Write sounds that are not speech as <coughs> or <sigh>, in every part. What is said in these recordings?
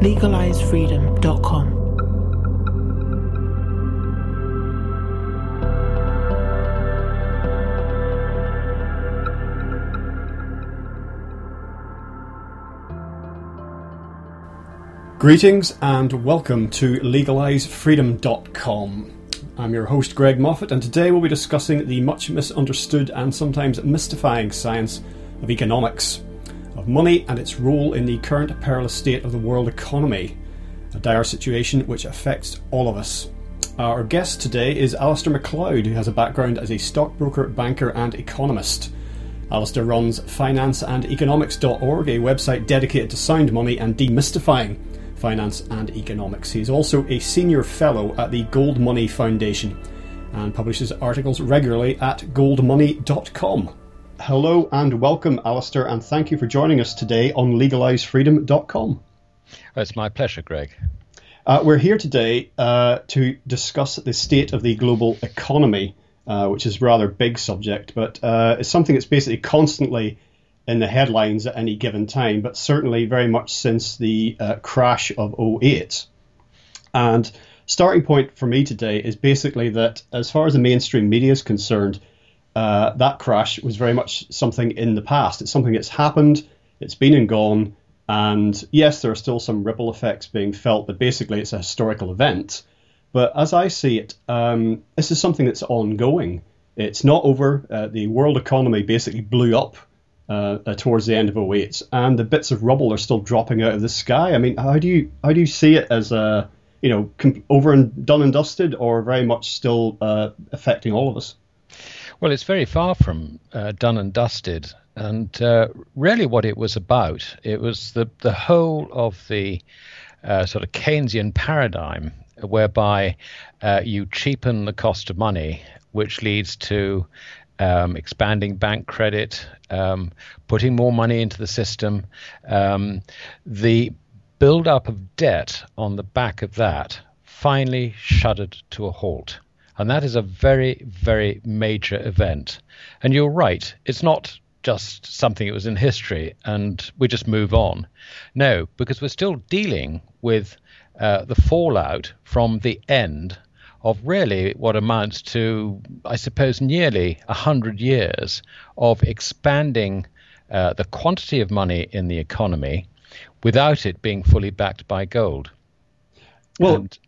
legalizefreedom.com. Greetings and welcome to legalizefreedom.com. I'm your host, Greg Moffat, and today we'll be discussing the much misunderstood and sometimes mystifying science of economics of money and its role in the current perilous state of the world economy, a dire situation which affects all of us. Our guest today is Alasdair Macleod, who has a background as a stockbroker, banker, and economist. Alasdair runs financeandeconomics.org, a website dedicated to sound money and demystifying finance and economics. He is also a senior fellow at the GoldMoney Foundation and publishes articles regularly at goldmoney.com. Hello and welcome, Alasdair, and thank you for joining us today on legalizefreedom.com. It's my pleasure, Greg. Uh, we're here today uh, to discuss the state of the global economy, uh, which is a rather big subject, but uh, it's something that's basically constantly in the headlines at any given time, but certainly very much since the uh, crash of 08. And starting point for me today is basically that as far as the mainstream media is concerned, uh, that crash was very much something in the past. It's something that's happened, it's been and gone, and yes, there are still some ripple effects being felt, but basically it's a historical event. But as I see it, um, this is something that's ongoing. It's not over. Uh, the world economy basically blew up uh, uh, towards the end of 08, and the bits of rubble are still dropping out of the sky. I mean, how do you how do you see it as a you know over and done and dusted, or very much still uh, affecting all of us? Well, it's very far from uh, done and dusted. And uh, really, what it was about, it was the, the whole of the uh, sort of Keynesian paradigm whereby uh, you cheapen the cost of money, which leads to um, expanding bank credit, um, putting more money into the system. Um, the build up of debt on the back of that finally shuddered to a halt. And that is a very, very major event. And you're right, it's not just something that was in history and we just move on. No, because we're still dealing with uh, the fallout from the end of really what amounts to, I suppose, nearly 100 years of expanding uh, the quantity of money in the economy without it being fully backed by gold. Well, and,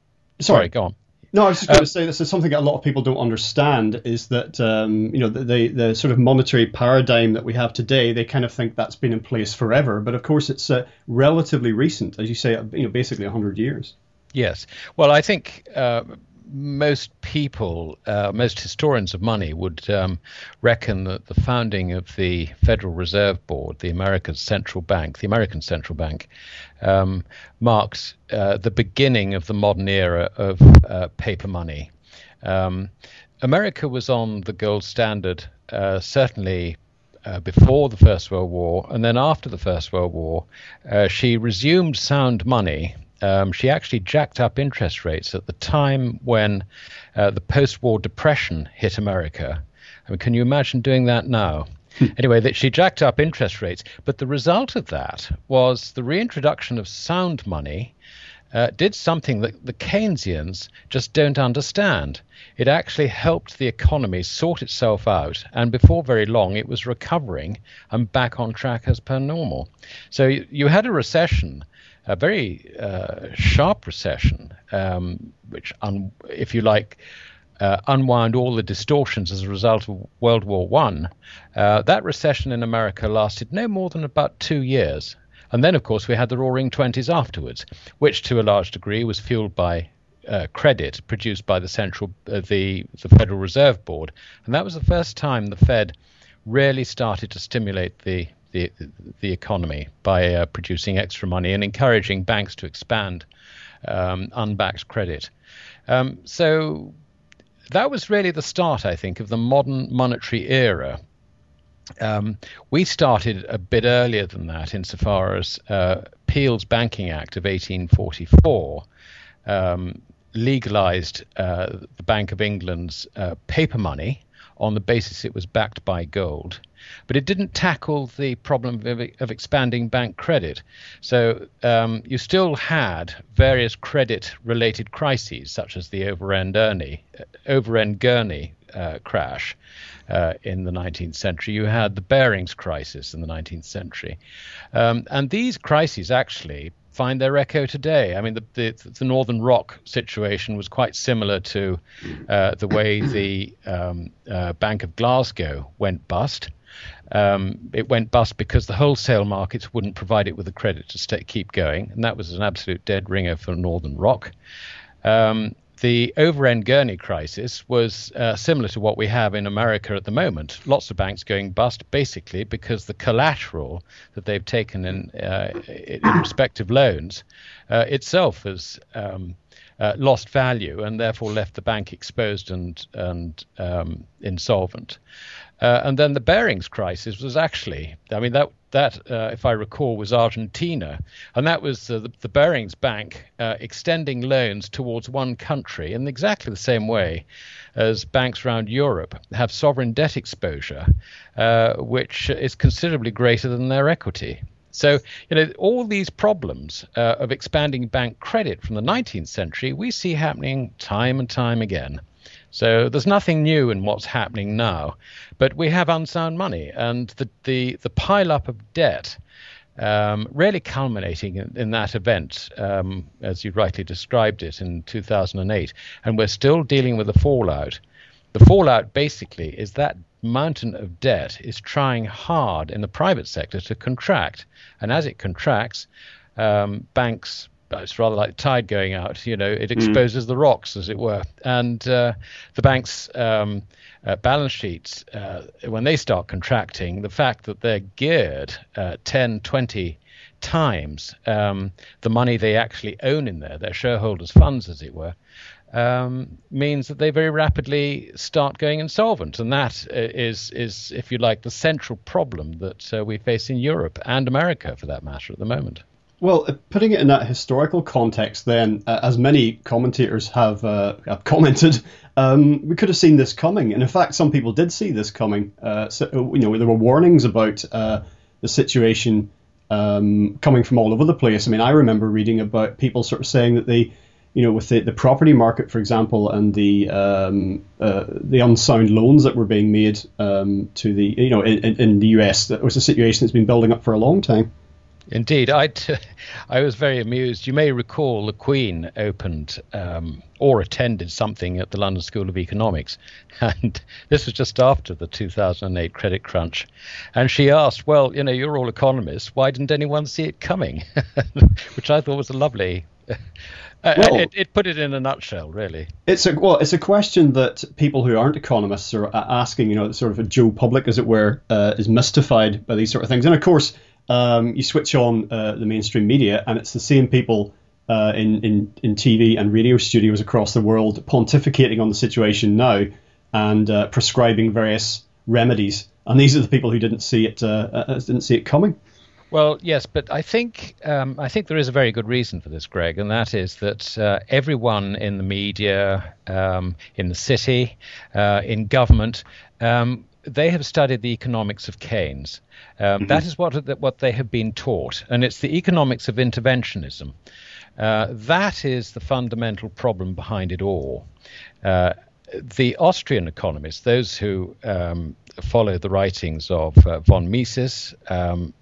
sorry, sorry, go on. No, I was just going to uh, say this is something that a lot of people don't understand is that um, you know the, the, the sort of monetary paradigm that we have today they kind of think that's been in place forever, but of course it's uh, relatively recent, as you say, you know, basically hundred years. Yes, well, I think uh, most people, uh, most historians of money would um, reckon that the founding of the Federal Reserve Board, the American central bank, the American central bank, um, marks uh, the beginning of the modern era of uh, paper money. Um, America was on the gold standard uh, certainly uh, before the First World War, and then after the First World War, uh, she resumed sound money um, she actually jacked up interest rates at the time when uh, the post-war depression hit America. I mean, can you imagine doing that now? Hmm. anyway, that she jacked up interest rates, but the result of that was the reintroduction of sound money. Uh, did something that the Keynesians just don't understand. It actually helped the economy sort itself out, and before very long, it was recovering and back on track as per normal. So you, you had a recession a very uh, sharp recession, um, which, un- if you like, uh, unwound all the distortions as a result of World War One. Uh, that recession in America lasted no more than about two years, and then, of course, we had the Roaring Twenties afterwards, which, to a large degree, was fueled by uh, credit produced by the central, uh, the the Federal Reserve Board, and that was the first time the Fed really started to stimulate the the the economy by uh, producing extra money and encouraging banks to expand um, unbacked credit. Um, so that was really the start, I think, of the modern monetary era. Um, we started a bit earlier than that, insofar as uh, Peel's Banking Act of 1844 um, legalized uh, the Bank of England's uh, paper money on the basis it was backed by gold. But it didn't tackle the problem of, of expanding bank credit. So um, you still had various credit related crises, such as the Overend Gurney, uh, Overend Gurney uh, crash uh, in the 19th century. You had the Barings crisis in the 19th century. Um, and these crises actually find their echo today. I mean, the, the, the Northern Rock situation was quite similar to uh, the way <coughs> the um, uh, Bank of Glasgow went bust. Um, it went bust because the wholesale markets wouldn't provide it with the credit to stay, keep going, and that was an absolute dead ringer for Northern Rock. Um, the Overend Gurney crisis was uh, similar to what we have in America at the moment. Lots of banks going bust basically because the collateral that they've taken in, uh, in respective loans uh, itself has um, uh, lost value and therefore left the bank exposed and, and um, insolvent. Uh, and then the Barings crisis was actually, I mean, that that, uh, if I recall, was Argentina, and that was uh, the, the Barings Bank uh, extending loans towards one country in exactly the same way as banks around Europe have sovereign debt exposure, uh, which is considerably greater than their equity. So, you know, all these problems uh, of expanding bank credit from the 19th century we see happening time and time again. So there's nothing new in what's happening now, but we have unsound money, and the the the pile up of debt. Um, really culminating in, in that event, um, as you rightly described it in 2008, and we're still dealing with the fallout. The fallout basically is that mountain of debt is trying hard in the private sector to contract, and as it contracts, um, banks it's rather like tide going out. You know, it hmm. exposes mm. the rocks, as it were. And uh, the bank's um, uh, balance sheets, uh, when they start contracting, the fact that they're geared uh, 10, 20 times um, the money they actually own in there, their shareholders' funds, as it were, um, means that they very rapidly start going insolvent, and that uh, is, is, if you like, the central problem that uh, we face in Europe and America, for that matter, at the moment. Well, uh, putting it in that historical context, then, uh, as many commentators have, uh, have <laughs> commented, um, we could have seen this coming. And in fact, some people did see this coming. Uh, so, you know, there were warnings about uh, the situation um, coming from all over the place. I mean, I remember reading about people sort of saying that they, you know, with the, the property market, for example, and the um, uh, the unsound loans that were being made um, to the, you know, in, in the US, that was a situation that's been building up for a long time. Indeed, I, t- <laughs> I was very amused. You may recall the Queen opened um, or attended something at the London School of Economics, <laughs> and this was just after the 2008 credit crunch. And she asked, "Well, you know, you're all economists. Why didn't anyone see it coming?" <laughs> Which I thought was a lovely. Uh, well, it, it, put it in a nutshell, really. It's a well, it's a question that people who aren't economists are asking. You know, sort of a Joe public, as it were, uh, is mystified by these sort of things. And of course, um, you switch on uh, the mainstream media, and it's the same people uh, in, in, in TV and radio studios across the world pontificating on the situation now and uh, prescribing various remedies. And these are the people who didn't see it uh, uh, didn't see it coming. Well, yes, but I think um, I think there is a very good reason for this, Greg, and that is that uh, everyone in the media, um, in the city, uh, in government, um, they have studied the economics of Keynes. Um, mm-hmm. that is what what they have been taught, and it's the economics of interventionism. Uh, that is the fundamental problem behind it all. Uh, the Austrian economists, those who um, follow the writings of uh, von Mises um,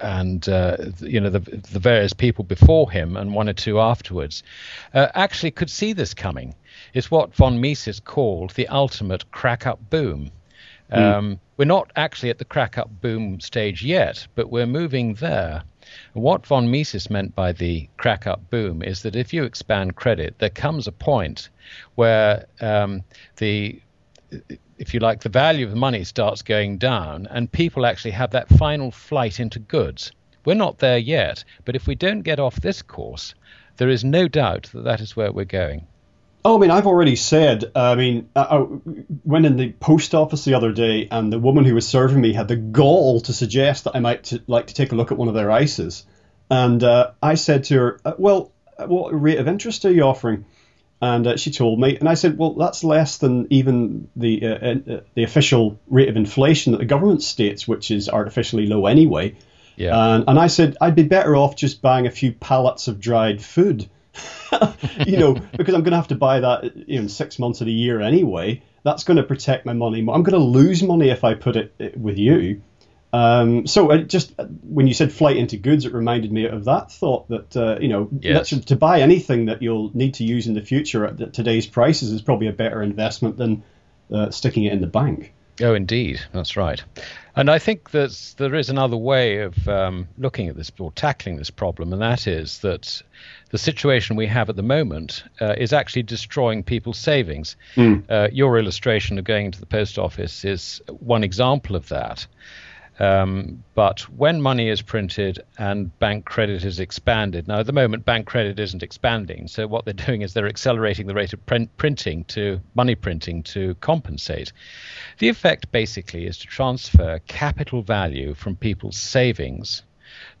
and uh, you know the, the, various people before him and one or two afterwards, uh, actually could see this coming. It's what von Mises called the ultimate crack-up boom. Mm. Um, we're not actually at the crack up boom stage yet, but we're moving there. What von Mises meant by the crack up boom is that if you expand credit, there comes a point where um, the if you like, the value of money starts going down, and people actually have that final flight into goods. We're not there yet, but if we don't get off this course, there is no doubt that that is where we're going. Oh, I mean, I've already said. I mean, I, went in the post office the other day, and the woman who was serving me had the gall to suggest that I might t- like to take a look at one of their ISAs. And uh, I said to her, uh, "Well, what rate of interest are you offering?" And uh, she told me, and I said, "Well, that's less than even the uh, uh, the official rate of inflation that the government states, which is artificially low anyway." Yeah. And, and I said, "I'd be better off just buying a few pallets of dried food." <laughs> you know, because I'm going to have to buy that you know, six months of the year anyway. That's going to protect my money. I'm going to lose money if I put it with you. Um, so it just when you said flight into goods, it reminded me of that thought that uh, you know yes. to buy anything that you'll need to use in the future at today's prices is probably a better investment than uh, sticking it in the bank. Oh, indeed, that's right. And I think that there is another way of um, looking at this or tackling this problem, and that is that the situation we have at the moment uh, is actually destroying people's savings. Mm. Uh, your illustration of going to the post office is one example of that. Um, but when money is printed and bank credit is expanded, now at the moment bank credit isn't expanding, so what they're doing is they're accelerating the rate of print- printing to money printing to compensate. The effect basically is to transfer capital value from people's savings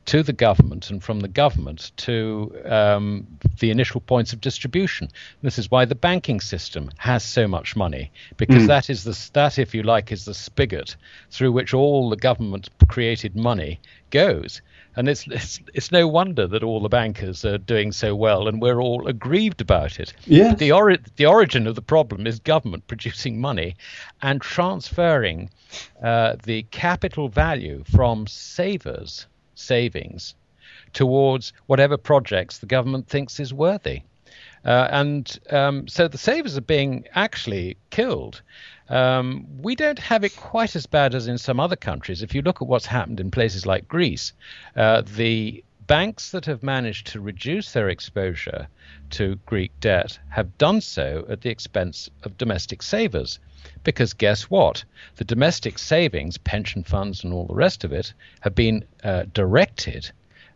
to the government and from the government to um, the initial points of distribution. This is why the banking system has so much money because mm. that is the that, if you like, is the spigot through which all the government created money goes. And it's, it's it's no wonder that all the bankers are doing so well, and we're all aggrieved about it. Yeah. The ori- the origin of the problem is government <laughs> producing money and transferring uh, the capital value from savers savings towards whatever projects the government thinks is worthy. Uh, and um, so the savers are being actually killed. Um, we don't have it quite as bad as in some other countries. If you look at what's happened in places like Greece, uh, the banks that have managed to reduce their exposure to Greek debt have done so at the expense of domestic savers. Because guess what? The domestic savings, pension funds, and all the rest of it have been uh, directed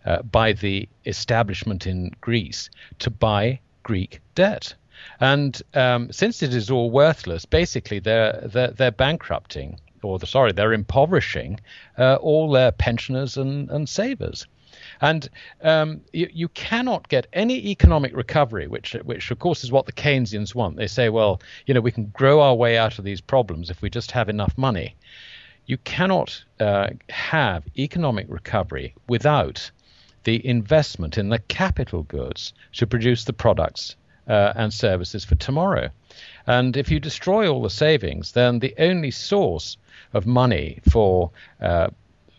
uh, by the establishment in Greece to buy Greek debt. And um, since it is all worthless, basically they're, they're, they're bankrupting, or the, sorry, they're impoverishing uh, all their pensioners and, and savers. And um, you, you, cannot get any economic recovery, which, which of course is what the Keynesians want. They say, well, you know, we can grow our way out of these problems if we just have enough money. You cannot uh, have economic recovery without the investment in the capital goods to produce the products uh, and services for tomorrow. And if you destroy all the savings, then the only source of money for uh,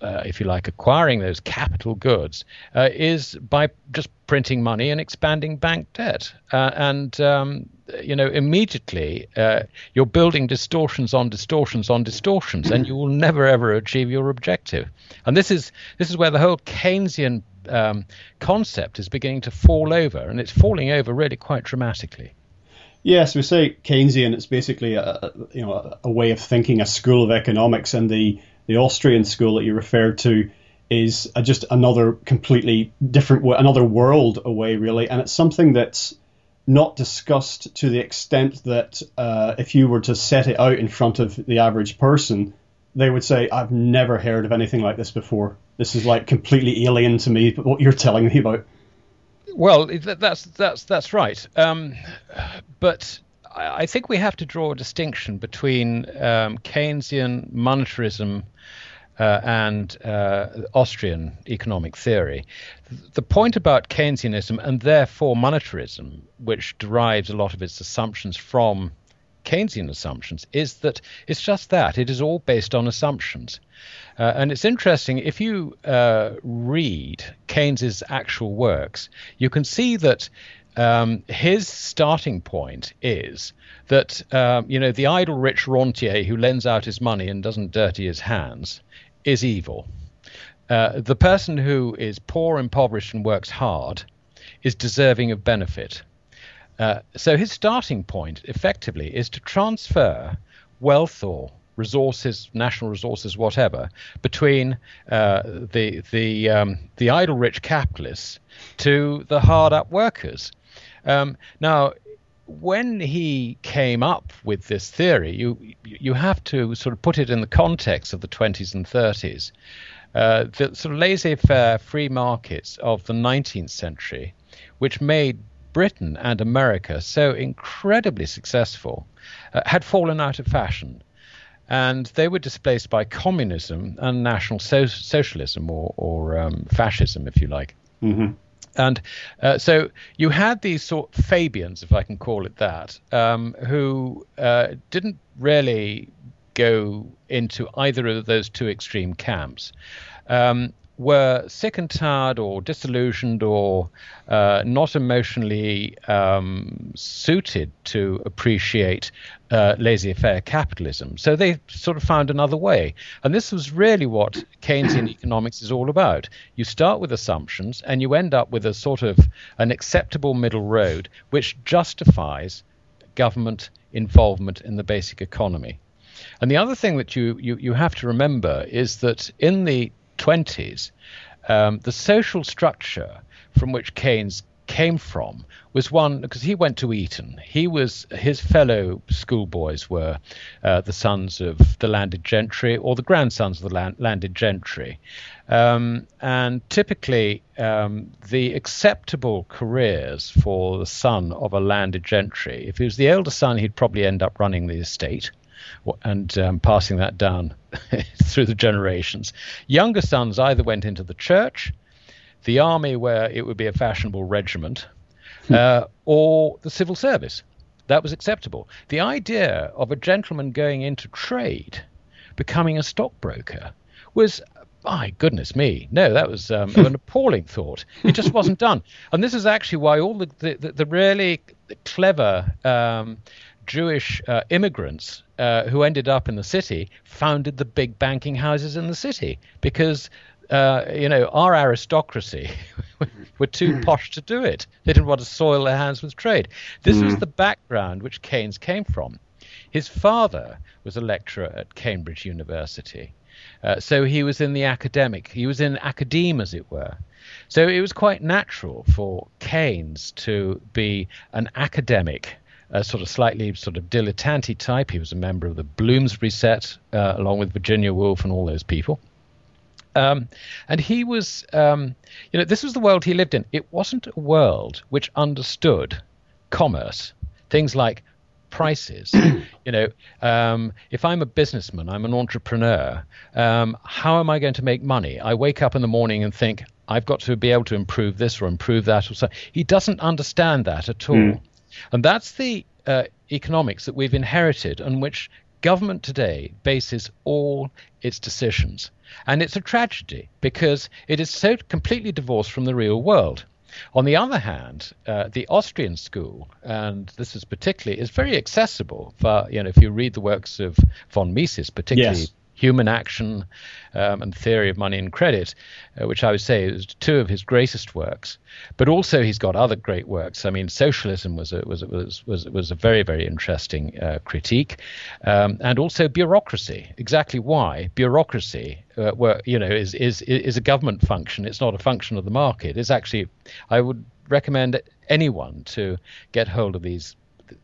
uh, if you like, acquiring those capital goods uh, is by just printing money and expanding bank debt. Uh, and, um, you know, immediately uh, you're building distortions on distortions on distortions, and you will never ever achieve your objective. And this is this is where the whole Keynesian um, concept is beginning to fall over, and it's falling over really quite dramatically. Yes, we say Keynesian. It's basically a, you know a way of thinking, a school of economics, and the the Austrian school that you referred to is just another completely different, another world away, really. And it's something that's not discussed to the extent that uh, if you were to set it out in front of the average person, they would say, I've never heard of anything like this before. This is like completely alien to me, But what you're telling me about. Well, that's that's that's right. Um, but I think we have to draw a distinction between um, Keynesian monetarism uh, and uh, Austrian economic theory. The point about Keynesianism and therefore monetarism, which derives a lot of its assumptions from Keynesian assumptions, is that it's just that it is all based on assumptions. Uh, and it's interesting if you uh, read Keynes's actual works, you can see that um, his starting point is that um, you know the idle rich rentier who lends out his money and doesn't dirty his hands is evil. Uh, the person who is poor, impoverished, and works hard is deserving of benefit. Uh, so his starting point, effectively, is to transfer wealth or resources, national resources, whatever, between uh, the the um, the idle rich capitalists to the hard up workers. Um, now, when he came up with this theory, you you have to sort of put it in the context of the 20s and 30s. Uh, the sort of laissez-faire free markets of the 19th century, which made Britain and America so incredibly successful, uh, had fallen out of fashion. And they were displaced by communism and national so- socialism, or, or um, fascism, if you like. Mm-hmm. And uh, so you had these sort of Fabians, if I can call it that, um, who uh, didn't really go into either of those two extreme camps. Um, were sick and tired or disillusioned or uh, not emotionally um, suited to appreciate uh, laissez faire capitalism. So they sort of found another way. And this was really what Keynesian <clears throat> economics is all about. You start with assumptions and you end up with a sort of an acceptable middle road which justifies government involvement in the basic economy. And the other thing that you, you, you have to remember is that in the 20s, um, the social structure from which Keynes came from was one because he went to Eton. He was his fellow schoolboys were uh, the sons of the landed gentry or the grandsons of the land, landed gentry, um, and typically um, the acceptable careers for the son of a landed gentry. If he was the elder son, he'd probably end up running the estate and um, passing that down <laughs> through the generations. Younger sons either went into the church, the army, where it would be a fashionable regiment, hmm. uh, or the civil service. That was acceptable. The idea of a gentleman going into trade, becoming a stockbroker, was my goodness me, no, that was um, <laughs> an appalling thought. It just wasn't done. And this is actually why all the, the, the really clever um, Jewish uh, immigrants uh, who ended up in the city founded the big banking houses in the city because uh, you know our aristocracy <laughs> were too hmm. posh to do it. They didn't want to soil their hands with trade. This mm. was hmm. the background which Keynes came from. His father was a lecturer at Cambridge University. Uh, so he was in the academic, he was in academe, as it were. So it was quite natural for Keynes to be an academic a sort of slightly sort of dilettante type. He was a member of the Bloomsbury set, uh, along with Virginia Woolf and all those people. Um, and he was, um, you know, this was the world he lived in. It wasn't a world which understood commerce, things like prices. <clears throat> you know, um, if I'm a businessman, I'm an entrepreneur, um, how am I going to make money? I wake up in the morning and think, I've got to be able to improve this or improve that or so. He doesn't understand that at all. Mm. And that's the uh, economics that we've inherited on which government today bases all its decisions. And it's a tragedy because it is so completely divorced from the real world. On the other hand, uh, the Austrian school, and this is particularly, is very accessible. For, you know, if you read the works of von Mises, particularly yes. Human Action um, and Theory of Money and Credit, uh, which I would say is two of his greatest works. But also he's got other great works. I mean, Socialism was a, was was was was a very very interesting uh, critique, um, and also bureaucracy. Exactly why bureaucracy, uh, were, you know, is is is a government function. It's not a function of the market. It's actually, I would recommend anyone to get hold of these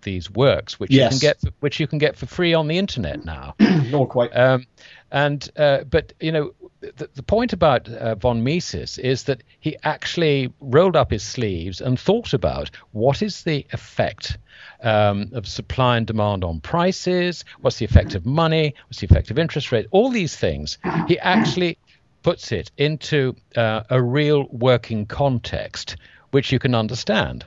these works, which yes. you can get which you can get for free on the internet now. <clears throat> Not quite. Um, and uh, but you know the, the point about uh, von Mises is that he actually rolled up his sleeves and thought about what is the effect um, of supply and demand on prices, what's the effect of money, what's the effect of interest rate, all these things. He <clears throat> actually puts it into uh, a real working context which you can understand.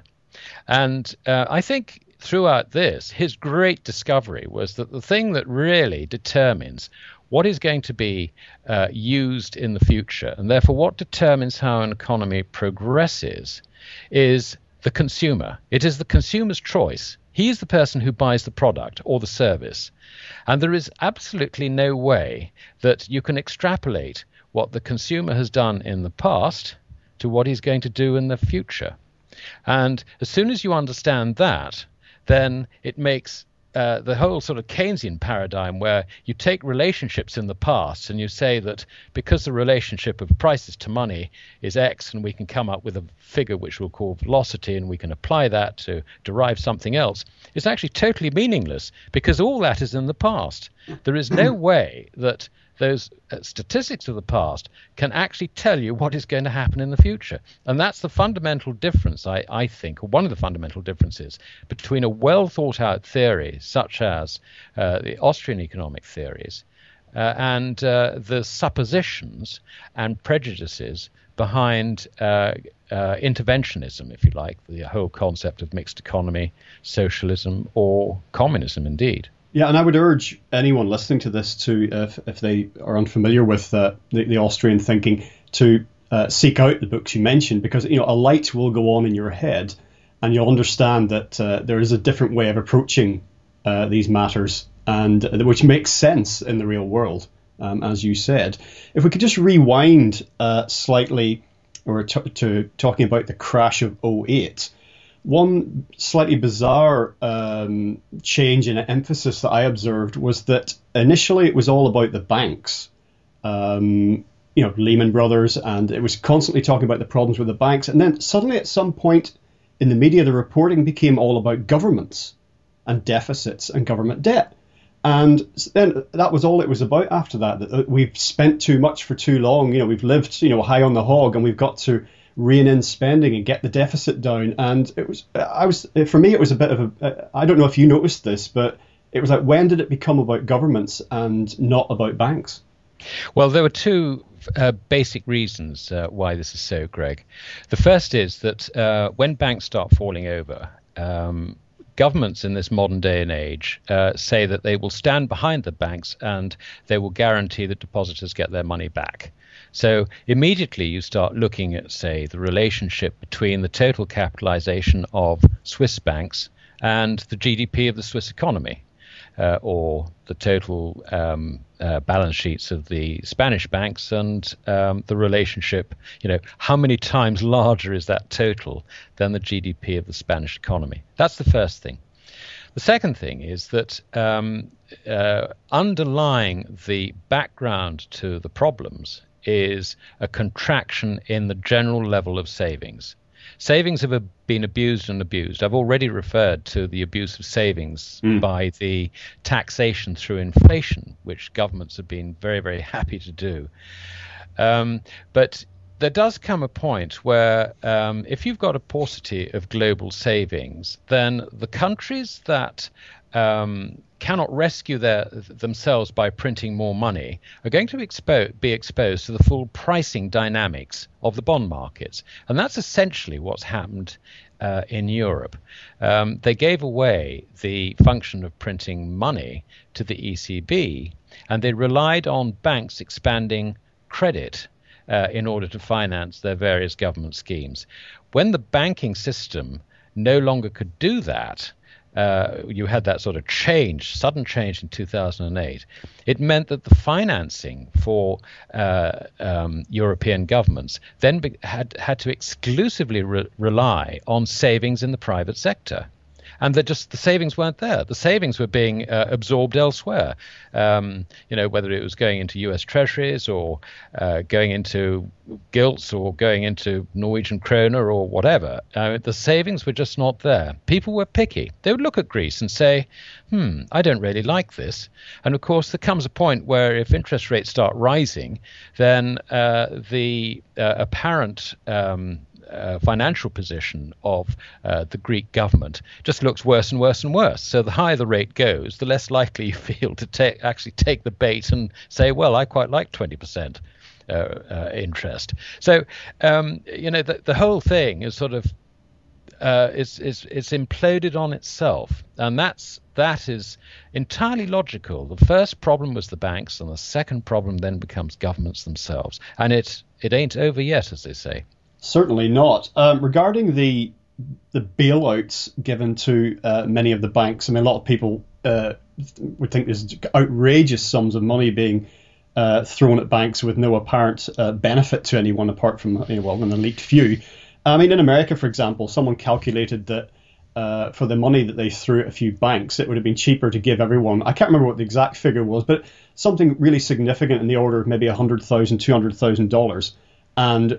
And uh, I think throughout this, his great discovery was that the thing that really determines what is going to be uh, used in the future, and therefore what determines how an economy progresses, is the consumer. It is the consumer's choice. He is the person who buys the product or the service. And there is absolutely no way that you can extrapolate what the consumer has done in the past to what he's going to do in the future. And as soon as you understand that, then it makes uh, the whole sort of Keynesian paradigm where you take relationships in the past and you say that because the relationship of prices to money is X and we can come up with a figure which we'll call velocity and we can apply that to derive something else, it's actually totally meaningless because all that is in the past. There is no <clears throat> way that those uh, statistics of the past can actually tell you what is going to happen in the future. And that's the fundamental difference, I, I think, or one of the fundamental differences between a well thought out theory, such as uh, the Austrian economic theories, uh, and uh, the suppositions and prejudices behind uh, uh, interventionism, if you like, the whole concept of mixed economy, socialism, or communism, indeed. Yeah, and I would urge anyone listening to this to, if, if they are unfamiliar with uh, the, the, Austrian thinking, to uh, seek out the books you mentioned because you know a light will go on in your head, and you'll understand that uh, there is a different way of approaching uh, these matters, and which makes sense in the real world, um, as you said. If we could just rewind uh, slightly, or t- to talking about the crash of 08 one slightly bizarre um, change in emphasis that I observed was that initially it was all about the banks, um, you know, Lehman Brothers, and it was constantly talking about the problems with the banks. And then suddenly at some point in the media, the reporting became all about governments and deficits and government debt. And then that was all it was about after that. That we've spent too much for too long. You know, we've lived, you know, high on the hog, and we've got to rein in spending and get the deficit down. And it was, I was, for me, it was a bit of a. I don't know if you noticed this, but it was like, when did it become about governments and not about banks? Well, there were two uh, basic reasons uh, why this is so, Greg. The first is that uh, when banks start falling over, um, governments in this modern day and age uh, say that they will stand behind the banks and they will guarantee that depositors get their money back. So immediately you start looking at, say, the relationship between the total capitalization of Swiss banks and the GDP of the Swiss economy. Uh, or the total um, uh, balance sheets of the Spanish banks and um, the relationship, you know, how many times larger is that total than the GDP of the Spanish economy? That's the first thing. The second thing is that um, uh, underlying the background to the problems is a contraction in the general level of savings. Savings have been abused and abused. I've already referred to the abuse of savings mm. by the taxation through inflation, which governments have been very, very happy to do. Um, but there does come a point where, um, if you've got a paucity of global savings, then the countries that um, cannot rescue their, themselves by printing more money are going to expo- be exposed to the full pricing dynamics of the bond markets. And that's essentially what's happened uh, in Europe. Um, they gave away the function of printing money to the ECB, and they relied on banks expanding credit. Uh, in order to finance their various government schemes. When the banking system no longer could do that, uh, you had that sort of change, sudden change in 2008, it meant that the financing for uh, um, European governments then be- had had to exclusively re- rely on savings in the private sector and that just the savings weren't there. The savings were being uh, absorbed elsewhere. Um, you know, whether it was going into U.S. Treasuries or uh, going into gilts or going into Norwegian kroner or whatever. Uh, the savings were just not there. People were picky. They would look at Greece and say, "Hmm, I don't really like this." And of course, there comes a point where if interest rates start rising, then uh, the uh, apparent um, uh, financial position of uh, the Greek government just looks worse and worse and worse. So the higher the rate goes, the less likely <laughs> you feel to take actually take the bait and say, well, I quite like 20%. Uh, uh, interest. So, um, you know, the, the whole thing is sort of uh, it's, it's, it's imploded on itself, and that's that is entirely logical. The first problem was the banks, and the second problem then becomes governments themselves, and it it ain't over yet, as they say. Certainly not. Um, regarding the the bailouts given to uh, many of the banks, I mean, a lot of people uh, would think there's outrageous sums of money being uh, thrown at banks with no apparent uh, benefit to anyone apart from, you know, well, an elite few. I mean, in America, for example, someone calculated that uh, for the money that they threw at a few banks, it would have been cheaper to give everyone. I can't remember what the exact figure was, but something really significant in the order of maybe $100,000, $200,000. And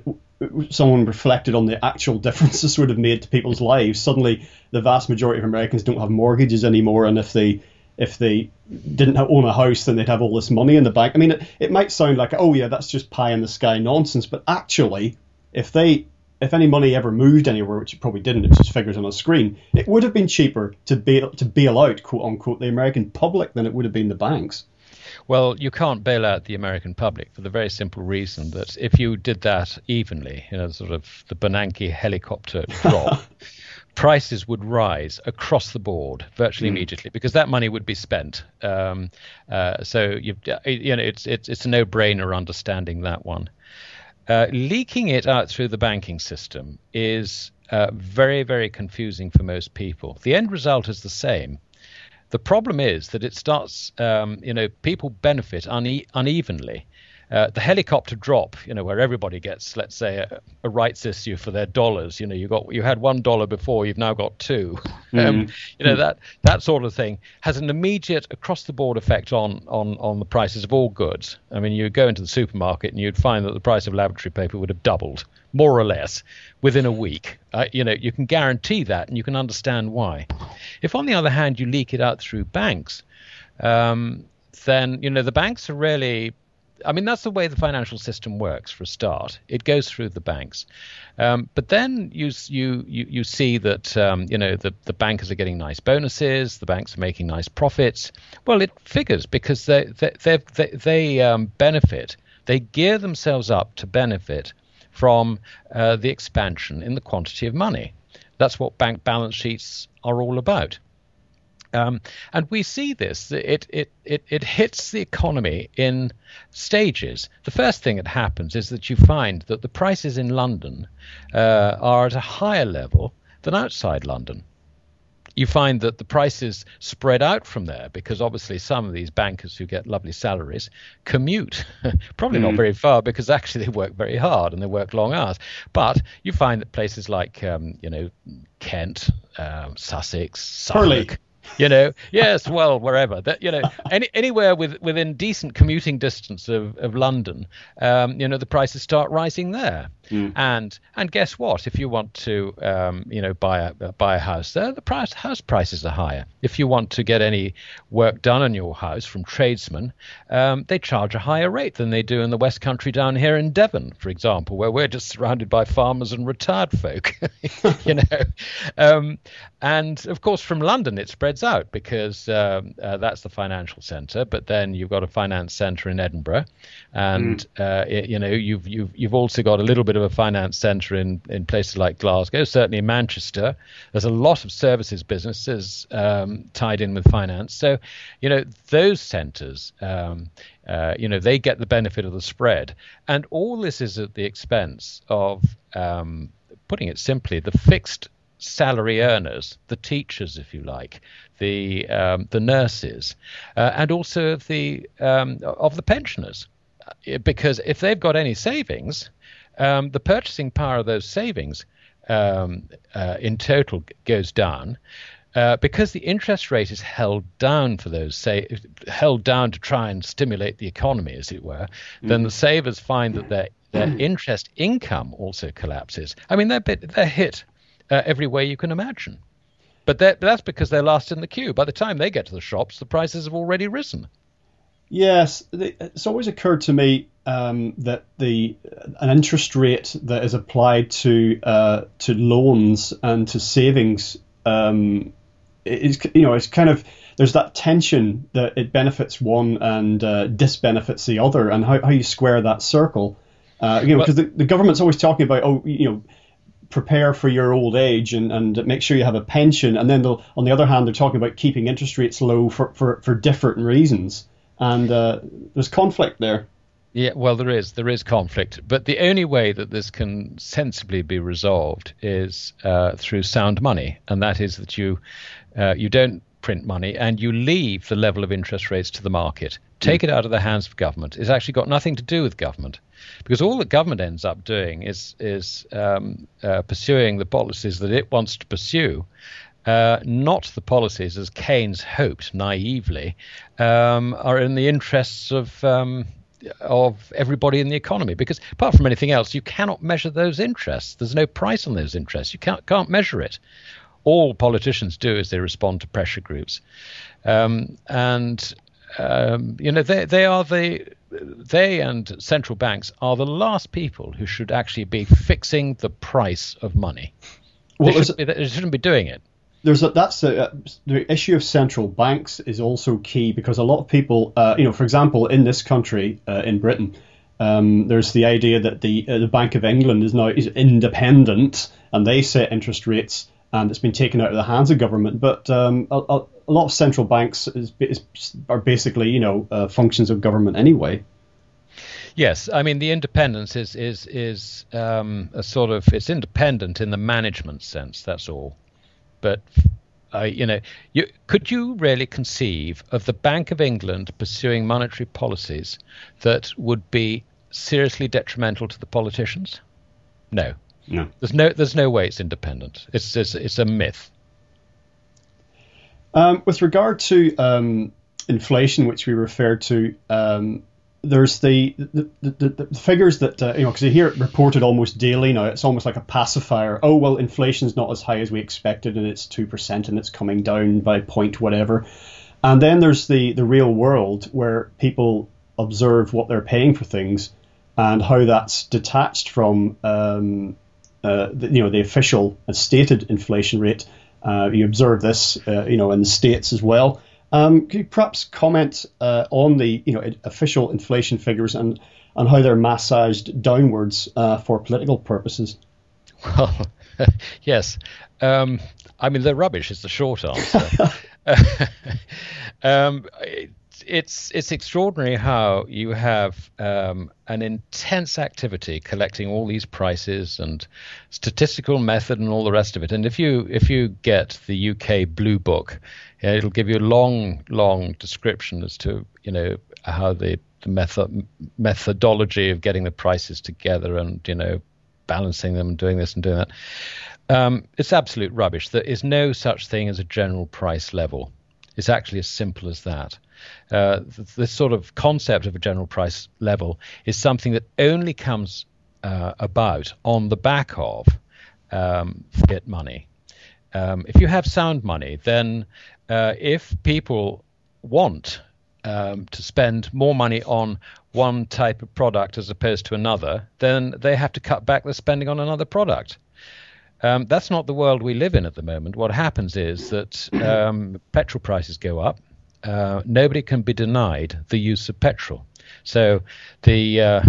someone reflected on the actual difference this <laughs> would have made to people's lives. Suddenly, the vast majority of Americans don't have mortgages anymore, and if they if they didn't own a house, then they'd have all this money in the bank. I mean, it, it might sound like, oh yeah, that's just pie in the sky nonsense, but actually, if they if any money ever moved anywhere, which it probably didn't, it was just figures on a screen, it would have been cheaper to bail to bail out quote unquote the American public than it would have been the banks. Well, you can't bail out the American public for the very simple reason that if you did that evenly, you know, sort of the Bernanke helicopter <laughs> drop, prices would rise across the board virtually mm. immediately because that money would be spent. Um, uh, so you you know it's it's it's a no-brainer understanding that one. Uh, leaking it out through the banking system is uh, very very confusing for most people. The end result is the same. The problem is that it starts, um, you know, people benefit une- unevenly. Uh, the helicopter drop, you know, where everybody gets, let's say, a, a, rights issue for their dollars. You know, you got you had one dollar before, you've now got 2 <laughs> mm-hmm. um, you know that that sort of thing has an immediate across the board effect on on on the prices of all goods. I mean, you go into the supermarket and you'd find that the price of laboratory paper would have doubled, more or less, within a week. Uh, you know, you can guarantee that, and you can understand why. If, on the other hand, you leak it out through banks, um, then you know the banks are really I mean, that's the way the financial system works for a start. It goes through the banks. Um, but then you, you, you, see that, um, you know, the, the bankers are getting nice bonuses, the banks are making nice profits. Well, it figures because they, they, they, they, they um, benefit, they gear themselves up to benefit from uh, the expansion in the quantity of money. That's what bank balance sheets are all about. Um, and we see this. It, it, it, it hits the economy in stages. The first thing that happens is that you find that the prices in London uh, are at a higher level than outside London. You find that the prices spread out from there because obviously some of these bankers who get lovely salaries commute, <laughs> probably mm. not very far because actually <laughs> they work very hard and they work long hours. But you find that places like um, you know Kent, um, Sussex, Suffolk, you know yes well wherever. That you know any, anywhere with, within decent commuting distance of, of london um, you know the prices start rising there mm. and and guess what if you want to um, you know buy a buy a house there the price house prices are higher if you want to get any work done on your house from tradesmen um, they charge a higher rate than they do in the west country down here in devon for example where we're just surrounded by farmers and retired folk <laughs> you know um, and of course from london it spreads out because um, uh, that's the financial centre. But then you've got a finance centre in Edinburgh, and mm. uh, it, you know you've you've you've also got a little bit of a finance centre in in places like Glasgow, certainly in Manchester. There's a lot of services businesses um, tied in with finance. So you know those centres. Um, uh, you know they get the benefit of the spread, and all this is at the expense of, um, putting it simply, the fixed salary earners, the teachers, if you like, the um, the nurses, uh, and also of the um, of the pensioners, uh, because if they've got any savings, um, the purchasing power of those savings um, uh, in total goes down. Uh, because the interest rate is held down for those say held down to try and stimulate the economy, as it were, mm. then the savers find that their their interest income also collapses. I mean, they're bit, they're hit uh, every way you can imagine. But that's because they're last in the queue. By the time they get to the shops, the prices have already risen. Yes, it's always occurred to me um, that the an interest rate that is applied to uh, to loans and to savings um, is you know it's kind of there's that tension that it benefits one and uh, disbenefits the other, and how, how you square that circle. Uh, you know, because the, the government's always talking about oh you know prepare for your old age and, and make sure you have a pension. And then on the other hand, they're talking about keeping interest rates low for, for, for different reasons. And uh, there's conflict there. Yeah, well, there is there is conflict, but the only way that this can sensibly be resolved is uh, through sound money, and that is that you uh, you don't print money and you leave the level of interest rates to the market. Take mm. it out of the hands of government. It's actually got nothing to do with government because all that government ends up doing is is um, uh, pursuing the policies that it wants to pursue, uh, not the policies as Keynes hoped naively, um, are in the interests of um, of everybody in the economy. Because apart from anything else, you cannot measure those interests. There's no price on those interests. You can't can't measure it. All politicians do is they respond to pressure groups, um, and um, you know they they are the they and central banks are the last people who should actually be fixing the price of money. Well, they, shouldn't be, they shouldn't be doing it there's a, that's a, the issue of central banks is also key because a lot of people, uh, you know, for example, in this country, uh, in Britain, um, there's the idea that the uh, the Bank of England is now is independent and they set interest rates and it's been taken out of the hands of government. But um, a, a, lot of central banks is, is, are basically, you know, uh, functions of government anyway. Yes, I mean the independence is is is um, a sort of it's independent in the management sense. That's all but uh, you know, you, could you really conceive of the Bank of England pursuing monetary policies that would be seriously detrimental to the politicians? No. No. There's no. There's no way it's independent. It's it's, it's a myth. Um, with regard to um, inflation, which we referred to, um, there's the the, the, the figures that uh, you know because you hear it reported almost daily now. It's almost like a pacifier. Oh well, inflation's not as high as we expected, and it's two percent, and it's coming down by point whatever. And then there's the the real world where people observe what they're paying for things and how that's detached from um, uh, the, you know the official and stated inflation rate. Uh, you observe this, uh, you know, in the states as well. Um, could you perhaps comment uh, on the you know official inflation figures and and how they're massaged downwards uh, for political purposes? Well, <laughs> yes. Um, I mean, they're rubbish. Is the short answer. <laughs> um, it's it's extraordinary how you have um, an intense activity collecting all these prices and statistical method and all the rest of it. And if you if you get the UK Blue Book, it'll give you a long long description as to you know how the, the method methodology of getting the prices together and you know balancing them and doing this and doing that. Um, it's absolute rubbish. There is no such thing as a general price level. It's actually as simple as that. Uh, this sort of concept of a general price level is something that only comes uh, about on the back of um, fiat money. Um, if you have sound money, then uh, if people want um, to spend more money on one type of product as opposed to another, then they have to cut back their spending on another product. Um, that's not the world we live in at the moment. What happens is that um, <coughs> petrol prices go up. Uh, nobody can be denied the use of petrol. So the, uh,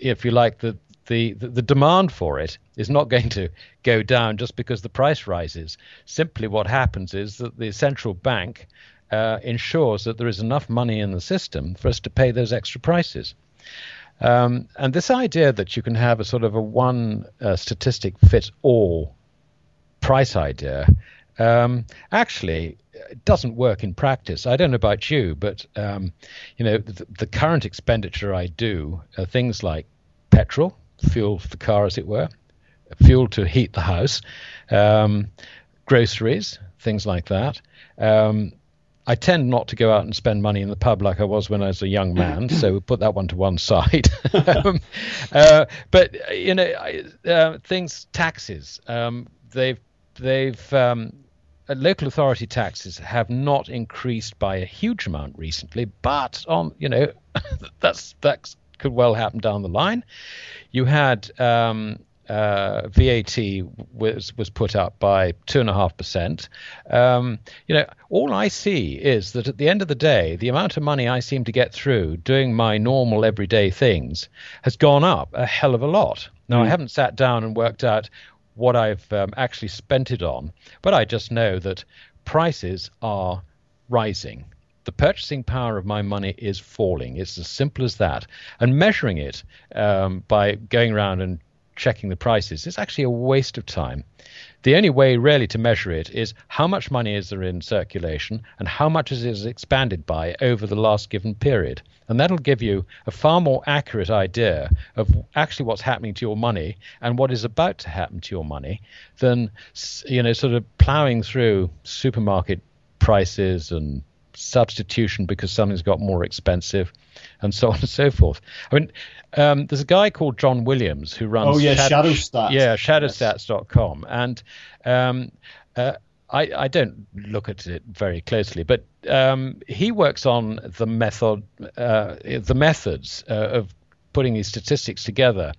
if you like, the, the, the demand for it is not going to go down just because the price rises. Simply, what happens is that the central bank uh, ensures that there is enough money in the system for us to pay those extra prices. Um, and this idea that you can have a sort of a one uh, statistic fit all price idea um, actually doesn't work in practice. I don't know about you, but um, you know the, the, current expenditure I do are things like petrol, fuel for the car, as it were, fuel to heat the house, um, groceries, things like that. Um, I tend not to go out and spend money in the pub like I was when I was a young man, so we put that one to one side. <laughs> um, uh, but you know, uh, things taxes um, they've they've um, uh, local authority taxes have not increased by a huge amount recently, but on you know <laughs> that's that could well happen down the line. You had um, uh, VAT was was put up by two and a half percent. Um, you know, all I see is that at the end of the day, the amount of money I seem to get through doing my normal everyday things has gone up a hell of a lot. Now, mm. I haven't sat down and worked out what I've um, actually spent it on, but I just know that prices are rising the purchasing power of my money is falling. It's as simple as that. And measuring it um, by going around and checking the prices. It's actually a waste of time. the only way really to measure it is how much money is there in circulation and how much is it expanded by over the last given period. And that'll give you a far more accurate idea of actually what's happening to your money and what is about to happen to your money than, you know, sort of plowing through supermarket prices and substitution because something's got more expensive and so on and so forth. I mean, um, there's a guy called John Williams who runs. Oh yeah, Shadow, Shadowstats. Yeah, Shadowstats.com, and um, uh, I, I, don't look at it very closely, but um, he works on the method, uh, the methods uh, of putting these statistics together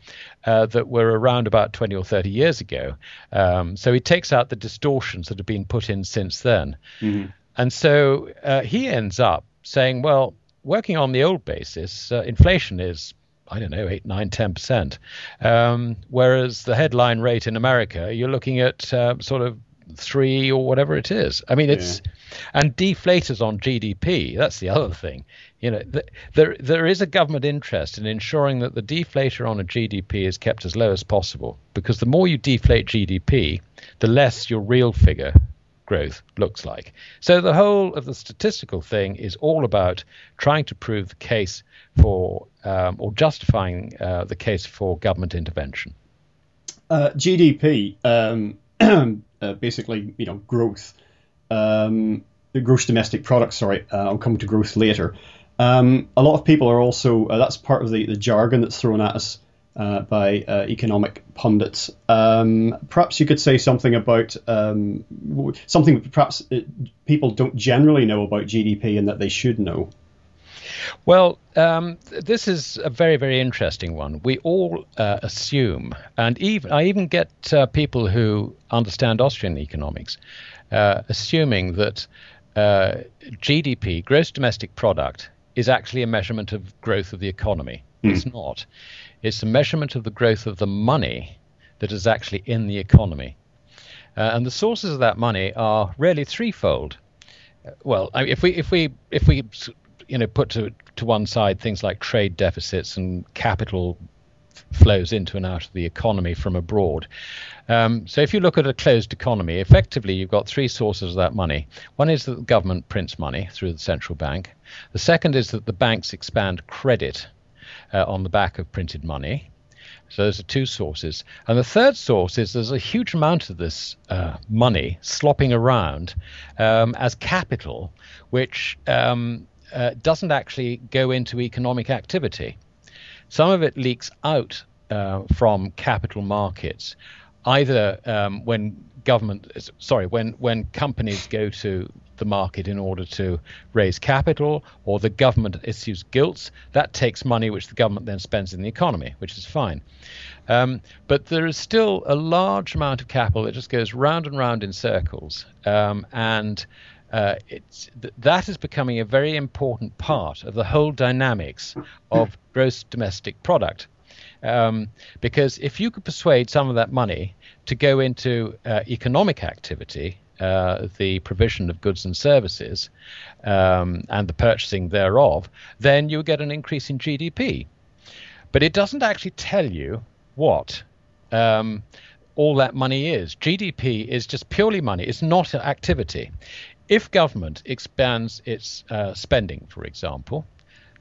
uh, that were around about 20 or 30 years ago. Um, so he takes out the distortions that have been put in since then. Mm-hmm. And so uh, he ends up saying, well, working on the old basis, uh, inflation is I don't know, eight, nine, ten percent. Um, whereas the headline rate in America, you're looking at uh, sort of three or whatever it is. I mean, it's yeah. and deflators on GDP. That's the other thing. You know, the, there there is a government interest in ensuring that the deflator on a GDP is kept as low as possible because the more you deflate GDP, the less your real figure growth looks like. So the whole of the statistical thing is all about trying to prove the case for um, or justifying uh, the case for government intervention. Uh, GDP, um, <clears throat> uh, basically, you know, growth, um, gross domestic product. Sorry, uh, I'll come to growth later. Um, a lot of people are also uh, that's part of the, the jargon that's thrown at us uh, by uh, economic pundits. Um, perhaps you could say something about um, something perhaps uh, people don't generally know about GDP and that they should know. Well, um, this is a very, very interesting one. We all uh, assume, and even I even get uh, people who understand Austrian economics uh, assuming that GDP, gross domestic product, is actually a measurement of growth of the economy. Mm. It's not. It's the measurement of the growth of the money that is actually in the economy. Uh, and the sources of that money are really threefold. Uh, well, I mean, if we if we if we you know put to to one side things like trade deficits and capital flows into and out of the economy from abroad. Um, so if you look at a closed economy, effectively you've got three sources of that money. One is that the government prints money through the central bank. The second is that the banks expand credit uh, on the back of printed money. So those are two sources. And the third source is there's a huge amount of this uh, money slopping around um, as capital, which um, uh, doesn't actually go into economic activity. Some of it leaks out uh, from capital markets, either um, when government, sorry, when when companies go to the market in order to raise capital, or the government issues gilts. That takes money which the government then spends in the economy, which is fine. Um, but there is still a large amount of capital that just goes round and round in circles, um, and uh, th- that is becoming a very important part of the whole dynamics of gross domestic product. Um, because if you could persuade some of that money to go into uh, economic activity, uh, the provision of goods and services um, and the purchasing thereof, then you get an increase in GDP. But it doesn't actually tell you what um, all that money is. GDP is just purely money, it's not an activity. If government expands its uh, spending, for example,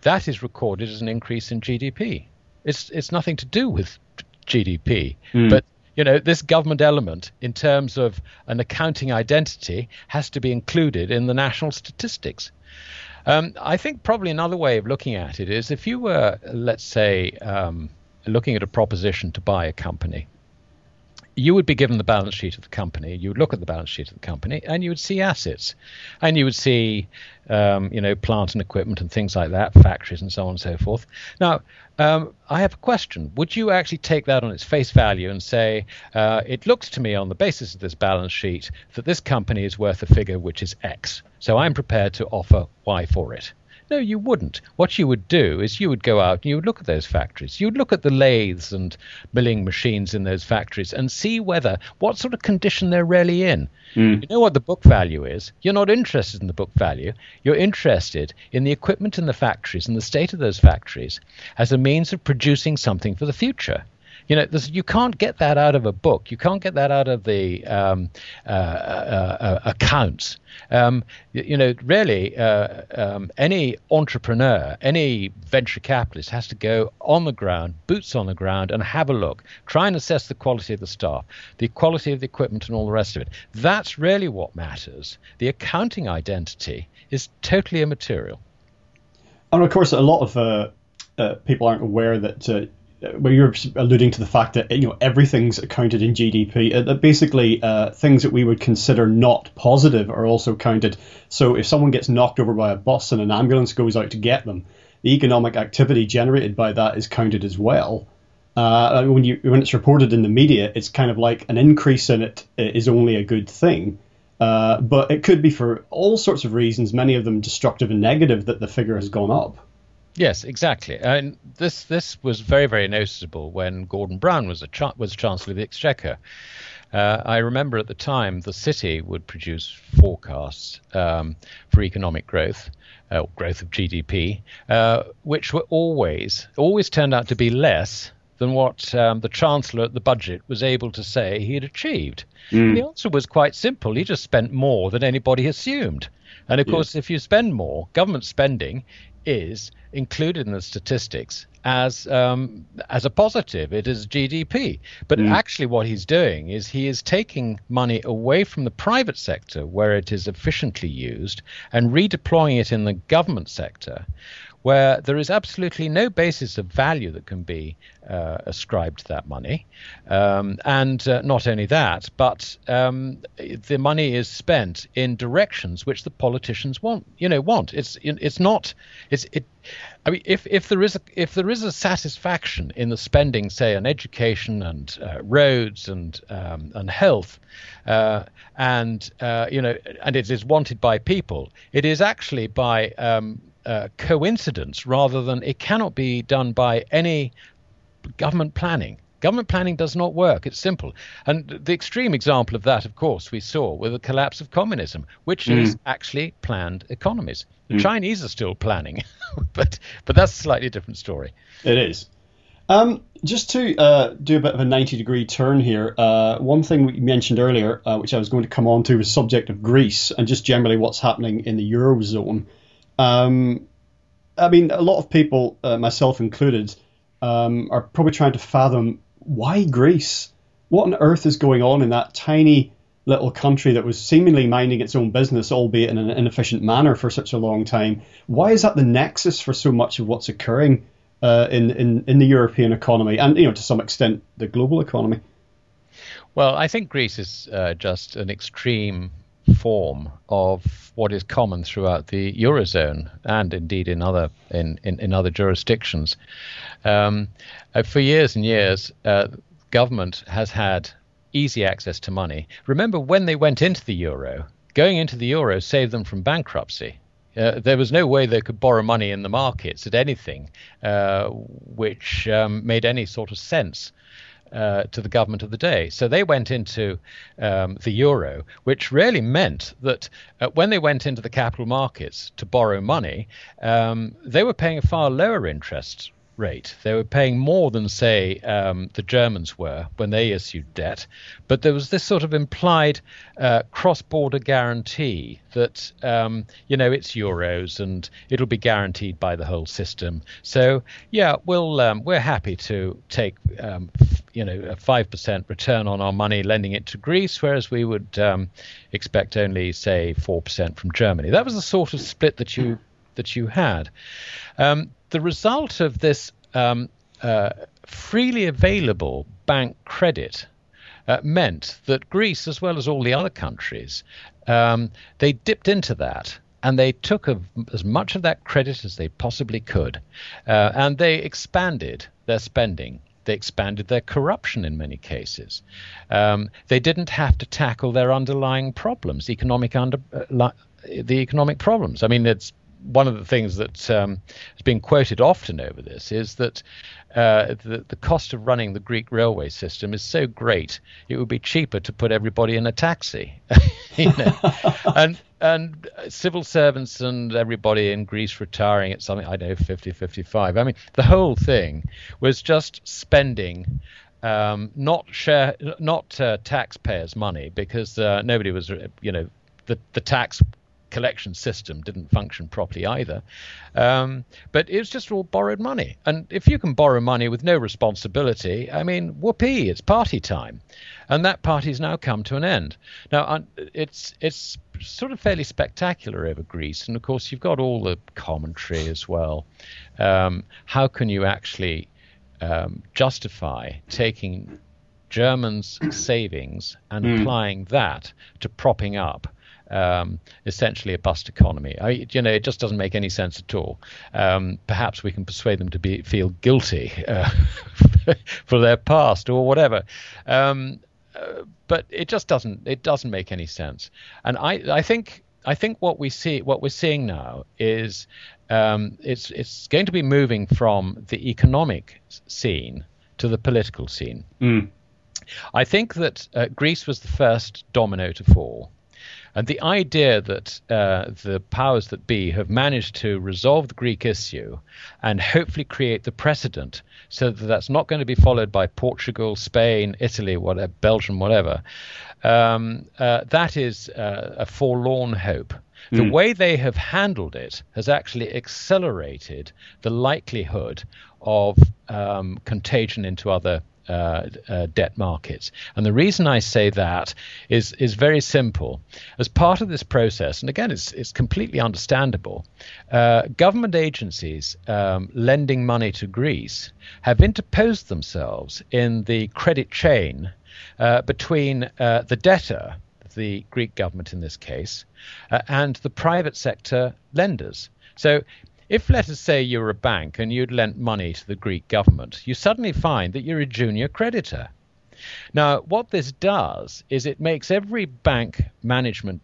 that is recorded as an increase in GDP. It's, it's nothing to do with GDP, mm. but you know, this government element in terms of an accounting identity has to be included in the national statistics. Um, I think probably another way of looking at it is if you were, let's say, um, looking at a proposition to buy a company, you would be given the balance sheet of the company. You would look at the balance sheet of the company, and you would see assets, and you would see, um, you know, plant and equipment and things like that, factories and so on and so forth. Now, um, I have a question. Would you actually take that on its face value and say, uh, it looks to me on the basis of this balance sheet that this company is worth a figure which is X, so I'm prepared to offer Y for it? No, you wouldn't. What you would do is you would go out and you would look at those factories. You would look at the lathes and milling machines in those factories and see whether what sort of condition they're really in. Mm. You know what the book value is. You're not interested in the book value. You're interested in the equipment in the factories and the state of those factories as a means of producing something for the future. You know, you can't get that out of a book. You can't get that out of the um, uh, uh, uh, accounts. Um, you, know, really, uh, um, any entrepreneur, any venture capitalist has to go on the ground, boots on the ground, and have a look. Try and assess the quality of the staff, the quality of the equipment, and all the rest of it. That's really what matters. The accounting identity is totally immaterial. And of course, a lot of uh, uh, people aren't aware that uh, where you're alluding to the fact that you know everything's accounted in GDP. Uh, that basically uh, things that we would consider not positive are also counted. So if someone gets knocked over by a bus and an ambulance goes out to get them, the economic activity generated by that is counted as well. Uh, when you when it's reported in the media, it's kind of like an increase in it is only a good thing. Uh, but it could be for all sorts of reasons, many of them destructive and negative, that the figure has gone up. Yes, exactly. And this this was very very noticeable when Gordon Brown was a cha- was Chancellor of the Exchequer. Uh, I remember at the time the city would produce forecasts um, for economic growth, uh, growth of GDP, uh, which were always always turned out to be less than what um, the Chancellor at the budget was able to say he had achieved. Mm. The answer was quite simple. He just spent more than anybody assumed. And of course, if you spend more, government spending is included in the statistics as um, as a positive. It is GDP. But mm. actually, what he's doing is he is taking money away from the private sector where it is efficiently used and redeploying it in the government sector, where there is absolutely no basis of value that can be uh, ascribed to that money. Um, and uh, not only that, but um, the money is spent in directions which the politicians want. You know, want. It's it's not. It's it. I mean, if, if there is a if there is a satisfaction in the spending, say, on education and uh, roads and um, and health, uh, and uh, you know, and it is wanted by people, it is actually by um, uh, coincidence rather than it cannot be done by any government planning. Government planning does not work. It's simple. And the extreme example of that, of course, we saw with the collapse of communism, which mm. is actually planned economies. The mm. Chinese are still planning, <laughs> but but that's a slightly different story. It is. Um, just to uh, do a bit of a 90 degree turn here, uh, one thing we mentioned earlier, uh, which I was going to come on to, was subject of Greece and just generally what's happening in the Eurozone. Um, I mean, a lot of people, uh, myself included, um, are probably trying to fathom why Greece? What on earth is going on in that tiny little country that was seemingly minding its own business, albeit in an inefficient manner for such a long time? Why is that the nexus for so much of what's occurring uh, in, in, in the European economy and, you know, to some extent, the global economy? Well, I think Greece is uh, just an extreme form of what is common throughout the eurozone and indeed in other in in, in other jurisdictions. Um, uh, for years and years, uh, government has had easy access to money. Remember when they went into the euro? Going into the euro saved them from bankruptcy. Uh, there was no way they could borrow money in the markets at anything uh, which um, made any sort of sense uh, to the government of the day. So they went into um, the euro, which really meant that uh, when they went into the capital markets to borrow money, um, they were paying a far lower interest rate. They were paying more than, say, um, the Germans were when they issued debt. But there was this sort of implied uh, cross border guarantee that, um, you know, it's euros and it'll be guaranteed by the whole system. So, yeah, we'll, um, we're happy to take, um, you know, a 5% return on our money lending it to Greece, whereas we would um, expect only, say, 4% from Germany. That was the sort of split that you that you had. Um, the result of this um, uh, freely available bank credit uh, meant that Greece, as well as all the other countries, um, they dipped into that and they took a, as much of that credit as they possibly could, uh, and they expanded their spending. They expanded their corruption in many cases. Um, they didn't have to tackle their underlying problems, economic under, uh, the economic problems. I mean, it's one of the things that um, has been quoted often over this is that uh, the, the cost of running the Greek railway system is so great, it would be cheaper to put everybody in a taxi. <laughs> you know? <laughs> and and civil servants and everybody in Greece retiring at something I know 50 55 I mean the whole thing was just spending um, not share, not uh, taxpayers' money, because uh, nobody was, you know, the the tax collection system didn't function properly either. Um, but it was just all borrowed money. And if you can borrow money with no responsibility, I mean, whoopee, it's party time. And that party's now come to an end. Now, it's it's sort of fairly spectacular over Greece. And of course, you've got all the commentary as well. Um, how can you actually um, justify taking Germans' savings and mm. applying that to propping up um, essentially a bust economy. I, you know, it just doesn't make any sense at all. Um, perhaps we can persuade them to be feel guilty uh, <laughs> for their past or whatever. Um, uh, but it just doesn't. It doesn't make any sense. And I, I think, I think what we see, what we're seeing now is, um, it's it's going to be moving from the economic scene to the political scene. Mm. I think that uh, Greece was the first domino to fall. And the idea that uh, the powers that be have managed to resolve the Greek issue and hopefully create the precedent so that that's not going to be followed by Portugal, Spain, Italy, whatever, Belgium, whatever, um, uh, that is uh, a forlorn hope. The mm. way they have handled it has actually accelerated the likelihood of um, contagion into other uh, uh, debt markets. And the reason I say that is is very simple. As part of this process, and again, it's it's completely understandable. Uh, government agencies um, lending money to Greece have interposed themselves in the credit chain uh, between uh, the debtor, the Greek government in this case, and the private sector lenders. So if, let us say, you're a bank and you'd lent money to the Greek government, you suddenly find that you're a junior creditor. Now, what this does is it makes every bank management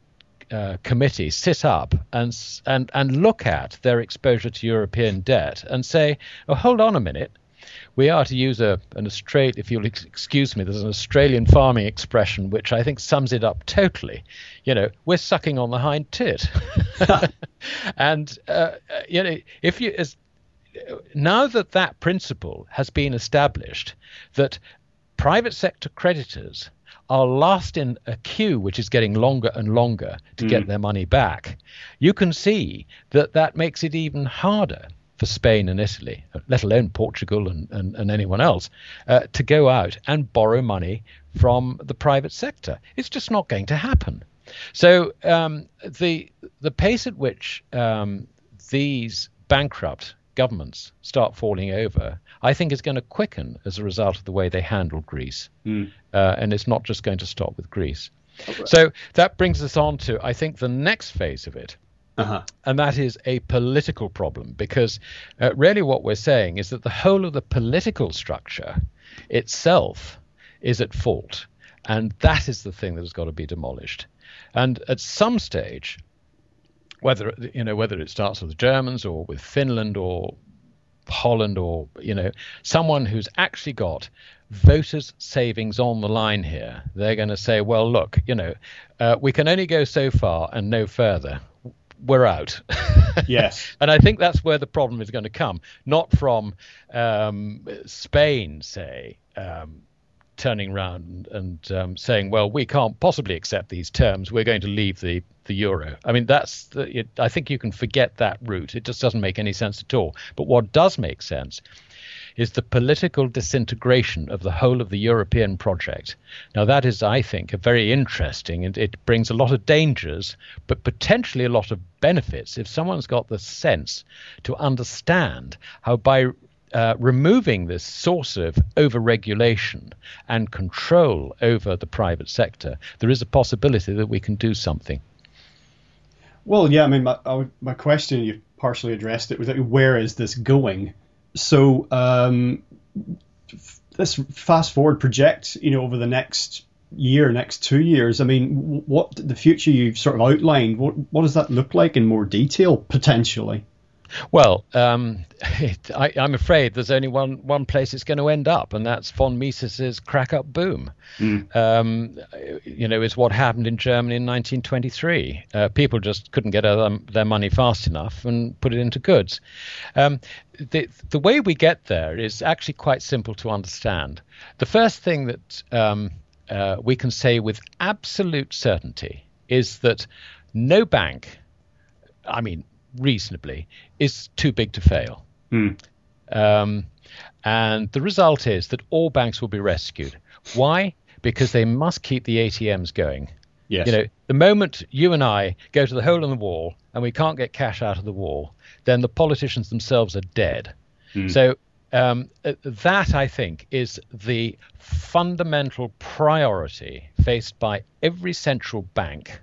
uh, committee sit up and, and, and look at their exposure to European debt and say, oh, hold on a minute we are to use a an Australian, if you'll excuse me, there's an Australian farming expression which I think sums it up totally. You know, we're sucking on the hind tit, <laughs> and uh, you know, if you as now that that principle has been established, that private sector creditors are last in a queue which is getting longer and longer to mm. get their money back, you can see that that makes it even harder for Spain and Italy, let alone Portugal and, and, and anyone else, uh, to go out and borrow money from the private sector. It's just not going to happen. So um, the the pace at which um, these bankrupt governments start falling over, I think, is going to quicken as a result of the way they handle Greece, mm. uh, and it's not just going to stop with Greece. So that brings us on to, I think, the next phase of it, uh-huh. And that is a political problem because uh, really what we're saying is that the whole of the political structure itself is at fault. And that is the thing that has got to be demolished. And at some stage, whether you know whether it starts with the Germans or with Finland or Holland or you know someone who's actually got voters' savings on the line here, they're going to say, well, look, you know, uh, we can only go so far and no further we're out. <laughs> yes. and I think that's where the problem is going to come, not from um, Spain, say, um, turning around and um, saying, well, we can't possibly accept these terms. We're going to leave the, the euro. I mean, that's the, it, I think you can forget that route. It just doesn't make any sense at all. But what does make sense is the political disintegration of the whole of the European project. Now, that is, I think, a very interesting and it brings a lot of dangers, but potentially a lot of benefits if someone's got the sense to understand how by uh, removing this source of overregulation and control over the private sector, there is a possibility that we can do something. Well, yeah, I mean, my, my question, you partially addressed it, was where is this going? So um, this fast forward project, you know, over the next year, next two years. I mean, what the future you've sort of outlined, what what does that look like in more detail potentially? Well, um, <laughs> it, I, am afraid there's only one one place it's going to end up, and that's von Mises's crack up boom. Mm. Um, you know, is what happened in Germany in 1923. Uh, people just couldn't get their money fast enough and put it into goods. Um, the the way we get there is actually quite simple to understand. The first thing that um, uh, we can say with absolute certainty is that no bank, I mean reasonably, is too big to fail. Mm. Um, and the result is that all banks will be rescued. Why? Because they must keep the ATMs going. Yes. You know, the moment you and I go to the hole in the wall and we can't get cash out of the wall, then the politicians themselves are dead. Mm. So um, uh, that I think is the fundamental priority faced by every central bank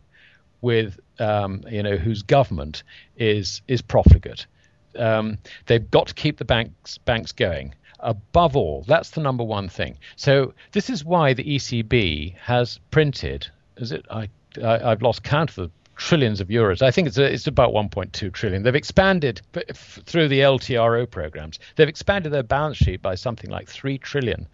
with um, you know whose government is is profligate. Um, they've got to keep the banks banks going. Above all, that's the number one thing. So this is why the ECB has printed. Is it? I, I have lost count of the trillions of euros. I think it's a, it's about 1.2 trillion. They've expanded through the LTRO programs. They've expanded their balance sheet by something like three trillion,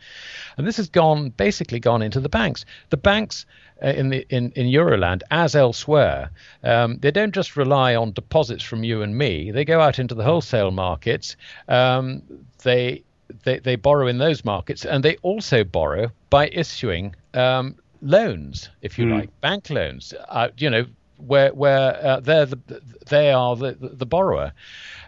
and this has gone basically gone into the banks. The banks uh, in the in, in Euroland as elsewhere, um, they don't just rely on deposits from you and me. They go out into the wholesale markets. Um, they, they they borrow in those markets, and they also borrow by issuing um, loans, if you mm. like, bank loans. Uh, you know, where where uh, they're the, they are the the borrower.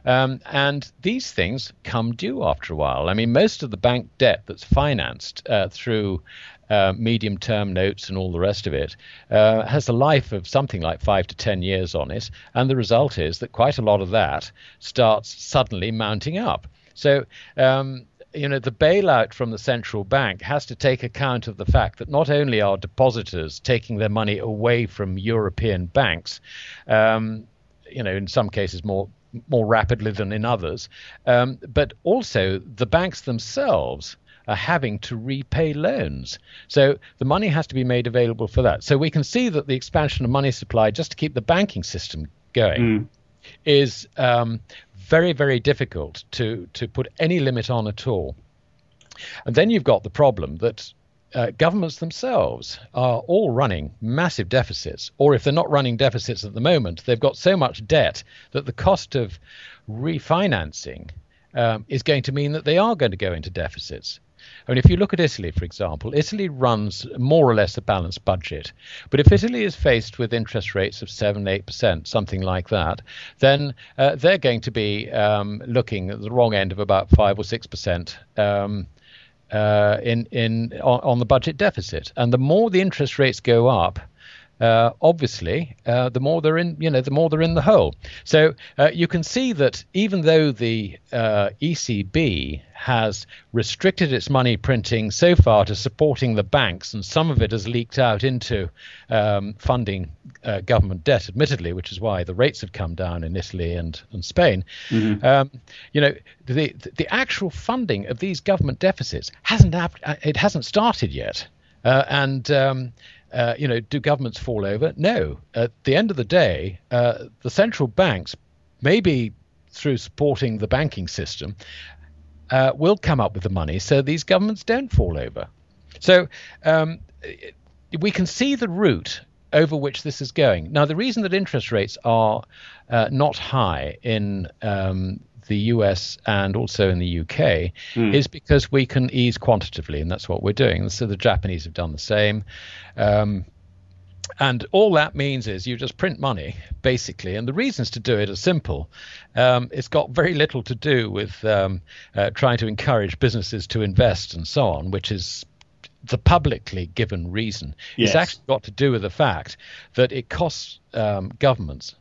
Um, and these things come due after a while. I mean, most of the bank debt that's financed uh, through uh, medium term notes and all the rest of it, uh, has a life of something like five to ten years on it. And the result is that quite a lot of that starts suddenly mounting up. So, um, you know, the bailout from the central bank has to take account of the fact that not only are depositors taking their money away from European banks, um, you know, in some cases more more rapidly than in others, um, but also the banks themselves are having to repay loans. So the money has to be made available for that. So we can see that the expansion of money supply just to keep the banking system going mm. is um, very, very difficult to, to put any limit on at all. And then you've got the problem that uh, governments themselves are all running massive deficits, or if they're not running deficits at the moment, they've got so much debt that the cost of refinancing um, is going to mean that they are going to go into deficits. I mean, if you look at Italy, for example, Italy runs more or less a balanced budget. But if Italy is faced with interest rates of 7 8%, something like that, then uh, they're going to be um, looking at the wrong end of about 5 or 6%. Um, uh, in in on, on, the budget deficit, and the more the interest rates go up, uh, obviously, uh, the more they're in, you know, the more they're in the hole. So uh, you can see that even though the uh, ECB has restricted its money printing so far to supporting the banks, and some of it has leaked out into um, funding uh, government debt, admittedly, which is why the rates have come down in Italy and, and Spain. Mm-hmm. Um, you know, the the actual funding of these government deficits hasn't it hasn't started yet. Uh, and um, uh, you know, do governments fall over? No. At the end of the day, uh, the central banks, maybe through supporting the banking system, uh, will come up with the money so these governments don't fall over. So um, we can see the route over which this is going. Now, the reason that interest rates are uh, not high in um, the US and also in the UK mm. is because we can ease quantitatively, and that's what we're doing. So the Japanese have done the same. Um, and all that means is you just print money, basically. And the reasons to do it are simple. Um, it's got very little to do with um, uh, trying to encourage businesses to invest and so on, which is the publicly given reason. Yes. It's actually got to do with the fact that it costs um, governments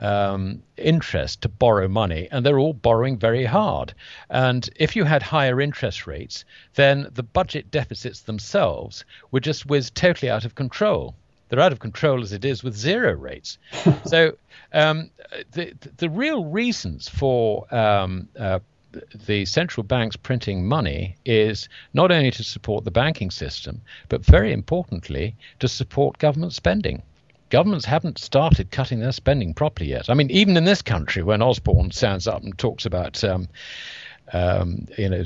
um, interest to borrow money, and they're all borrowing very hard. And if you had higher interest rates, then the budget deficits themselves would just whiz totally out of control. They're out of control as it is with zero rates. <laughs> so um, the the real reasons for um, uh, the central banks printing money is not only to support the banking system, but very importantly to support government spending governments haven't started cutting their spending properly yet. I mean, even in this country, when Osborne stands up and talks about, um, um, you know,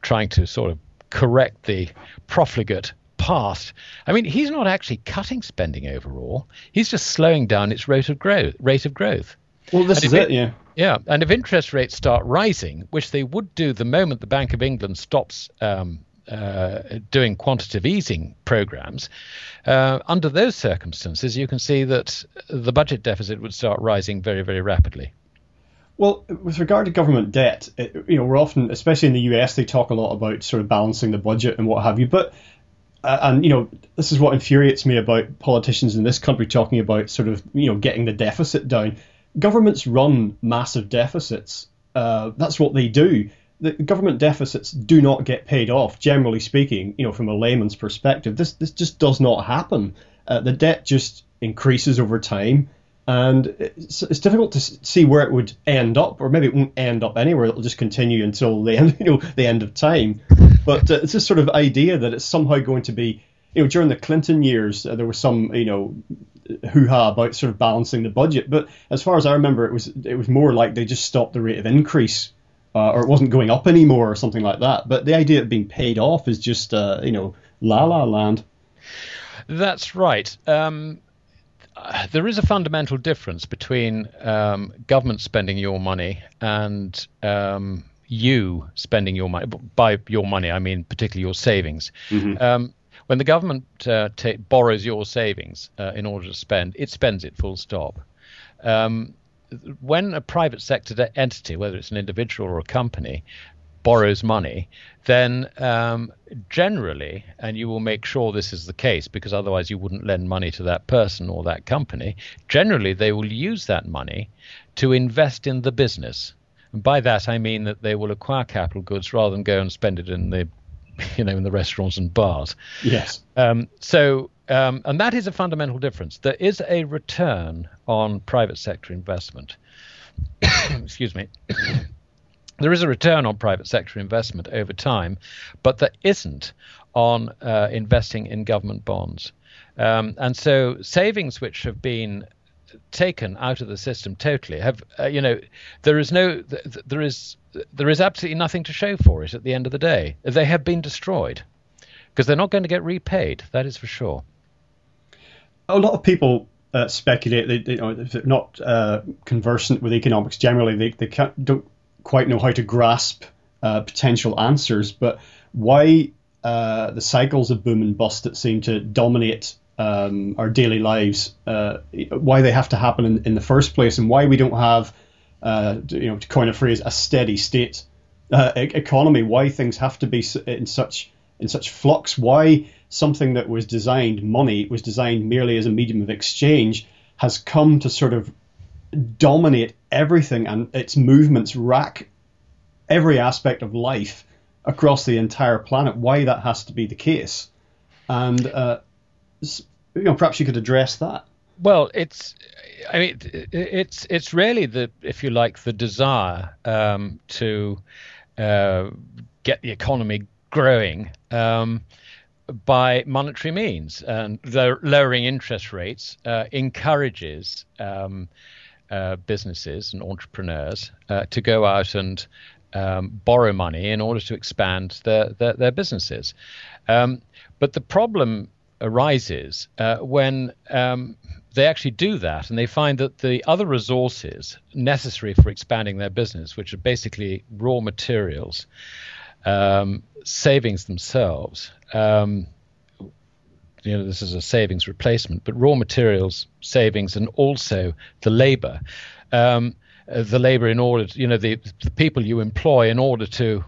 trying to sort of correct the profligate past. I mean, he's not actually cutting spending overall. He's just slowing down its rate of growth. Rate of growth. Well, this is it, yeah. Yeah, and if interest rates start rising, which they would do the moment the Bank of England stops um, uh, doing quantitative easing programs, uh, under those circumstances, you can see that the budget deficit would start rising very, very rapidly. Well, with regard to government debt, it, you know, we're often, especially in the US, they talk a lot about sort of balancing the budget and what have you. But uh, and you know, this is what infuriates me about politicians in this country talking about sort of you know getting the deficit down. Governments run massive deficits. Uh, that's what they do. The government deficits do not get paid off, generally speaking. You know, from a layman's perspective, this this just does not happen. Uh, the debt just increases over time and it's, it's, difficult to see where it would end up, or maybe it won't end up anywhere. It'll just continue until the end, <laughs> you know, the end of time. But uh, it's this sort of idea that it's somehow going to be, you know, during the Clinton years, uh, there was some, you know, hoo-ha about sort of balancing the budget. But as far as I remember, it was it was more like they just stopped the rate of increase, uh, or it wasn't going up anymore, or something like that. But the idea of being paid off is just, uh, you know, la la land. That's right. Um, there is a fundamental difference between um, government spending your money and um, you spending your money. By your money, I mean particularly your savings. Mm-hmm. Um, when the government uh, t- borrows your savings uh, in order to spend, it spends it full stop. Um, when a private sector entity, whether it's an individual or a company, borrows money, then um, generally, and you will make sure this is the case because otherwise you wouldn't lend money to that person or that company, generally they will use that money to invest in the business. And by that I mean that they will acquire capital goods rather than go and spend it in the <laughs> you know in the restaurants and bars. Yes. Um, so um, and that is a fundamental difference. There is a return on private sector investment. <coughs> Excuse me <coughs> there is a return on private sector investment over time, but there isn't on uh, investing in government bonds. Um, and so savings which have been taken out of the system totally. Have uh, you know there is no there is there is absolutely nothing to show for it at the end of the day. They have been destroyed because they're not going to get repaid that is for sure. A lot of people uh, speculate they, they, you know, if they're not uh, conversant with economics generally they, they can't, don't quite know how to grasp uh, potential answers, but why uh, the cycles of boom and bust that seem to dominate um, our daily lives, uh, why they have to happen in, in, the first place, and why we don't have, uh, you know, to coin a phrase, a steady state uh, economy. Why things have to be in such in such flux. Why something that was designed, money, was designed merely as a medium of exchange, has come to sort of dominate everything and its movements rack every aspect of life across the entire planet. Why that has to be the case, and uh, you know, perhaps you could address that. Well, it's, I mean, it's it's really the, if you like, the desire um, to uh, get the economy growing. Um, by monetary means, and lowering interest rates uh, encourages um, uh, businesses and entrepreneurs uh, to go out and um, borrow money in order to expand their, their, their businesses. Um, but the problem arises uh, when um, they actually do that and they find that the other resources necessary for expanding their business, which are basically raw materials, um, savings themselves, um, you know this is a savings replacement, but raw materials savings and also the labor, um, the labor in order, you know, the, the people you employ in order to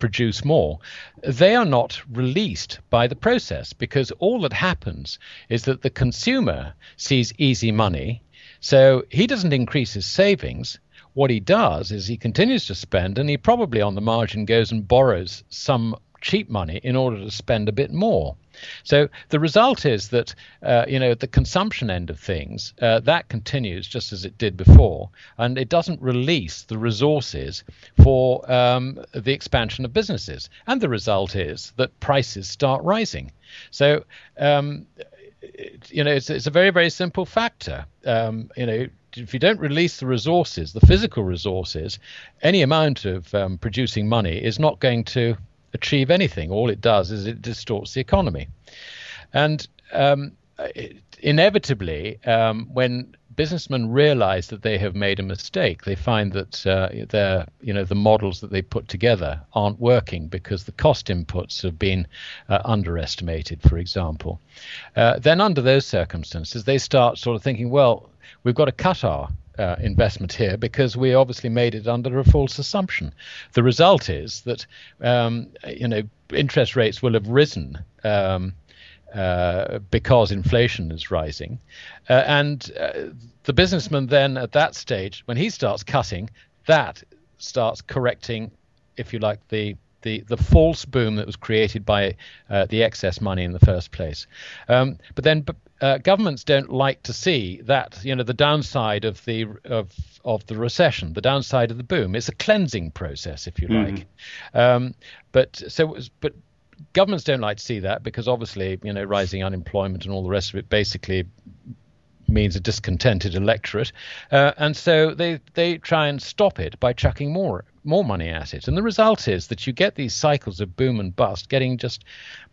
produce more, they are not released by the process because all that happens is that the consumer sees easy money, so he doesn't increase his savings. What he does is he continues to spend, and he probably on the margin goes and borrows some cheap money in order to spend a bit more. So the result is that uh, you know at the consumption end of things uh, that continues just as it did before, and it doesn't release the resources for um, the expansion of businesses. And the result is that prices start rising. So um, it, you know, it's, it's a very, very simple factor. Um, you know, if you don't release the resources, the physical resources, any amount of um, producing money is not going to achieve anything. All it does is it distorts the economy. And um, it, inevitably, um, when businessmen realize that they have made a mistake. They find that uh, their, you know, the models that they put together aren't working because the cost inputs have been uh, underestimated, for example. Uh, then, under those circumstances, they start sort of thinking, well, we've got to cut our uh, investment here because we obviously made it under a false assumption. The result is that um, you know interest rates will have risen um, uh, because inflation is rising. Uh, and uh, the businessman then at that stage, when he starts cutting, that starts correcting, if you like, the the, the false boom that was created by uh, the excess money in the first place. Um, but then uh, governments don't like to see that you know the downside of the of of the recession, the downside of the boom. It's a cleansing process, if you mm-hmm. like. Um, but so but governments don't like to see that because obviously, you know, rising unemployment and all the rest of it basically means a discontented electorate, uh, and so they they try and stop it by chucking more more money at it. And the result is that you get these cycles of boom and bust, getting just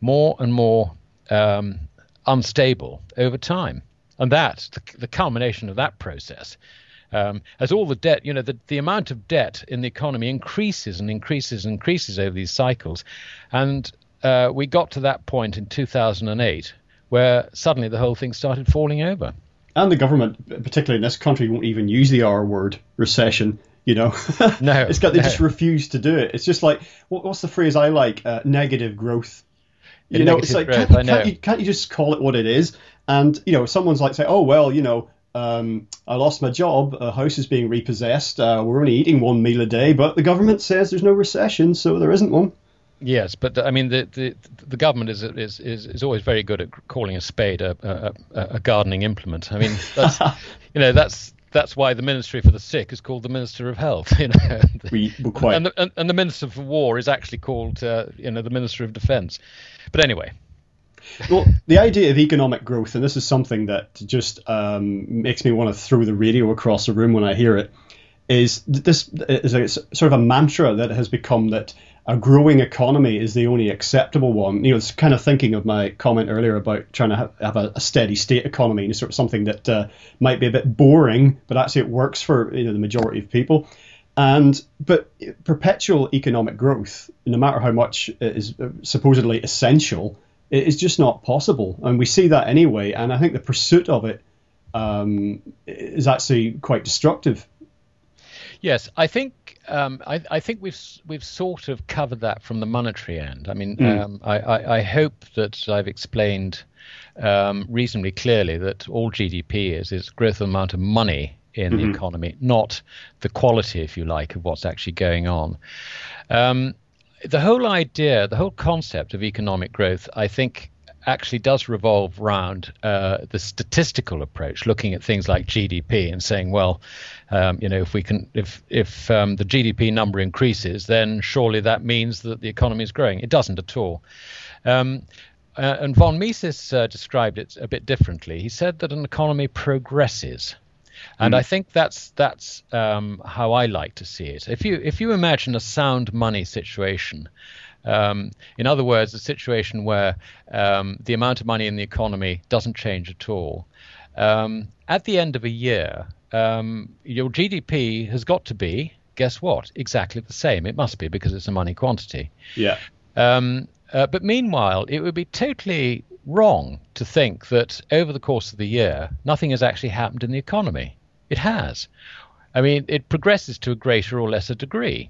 more and more um, unstable over time. And that the, the culmination of that process um, as all the debt, you know, the, the amount of debt in the economy increases and increases and increases over these cycles. And uh, we got to that point in 2008 where suddenly the whole thing started falling over. And the government, particularly in this country, won't even use the R word, recession. You know, <laughs> no, it's got they no. just refuse to do it. It's just like what, what's the phrase I like? Uh, negative growth. You know, it's like growth, can't, can't, you, can't you just call it what it is? And you know, someone's like say, oh well, you know, um, I lost my job. A house is being repossessed. Uh, we're only eating one meal a day, but the government says there's no recession, so there isn't one. Yes, but I mean the the, the government is, is is is always very good at calling a spade a a, a gardening implement. I mean, that's, <laughs> you know, that's that's why the Ministry for the Sick is called the Minister of Health. <laughs> You know, we quite and the, and, and the Minister for War is actually called uh, you know the Minister of Defence. But anyway. well, the idea of economic growth, and this is something that just um, makes me want to throw the radio across the room when I hear it, is this is a, sort of a mantra that has become that a growing economy is the only acceptable one. You know, it's kind of thinking of my comment earlier about trying to have, a, steady state economy, and sort of something that uh, might be a bit boring, but actually it works for you know the majority of people. And but perpetual economic growth, no matter how much is supposedly essential, it is just not possible, and we see that anyway. And I think the pursuit of it um, is actually quite destructive. Yes, I think um, I, I, think we've we've sort of covered that from the monetary end. I mean, mm. um, I, I, I, hope that I've explained um, reasonably clearly that all GDP is is growth of the amount of money in mm-hmm. the economy, not the quality, if you like, of what's actually going on. Um, the whole idea, the whole concept of economic growth, I think, actually does revolve around uh, the statistical approach, looking at things like GDP and saying, well, um, you know, if we can, if if um, the GDP number increases, then surely that means that the economy is growing. It doesn't at all. Um, uh, and von Mises uh, described it a bit differently. He said that an economy progresses. And mm. I think that's that's um, how I like to see it. If you if you imagine a sound money situation, um, in other words, a situation where um, the amount of money in the economy doesn't change at all. Um, at the end of a year, um, your GDP has got to be, guess what, exactly the same. It must be because it's a money quantity. Yeah. Um, uh, but meanwhile, it would be totally wrong to think that over the course of the year, nothing has actually happened in the economy. It has. I mean, it progresses to a greater or lesser degree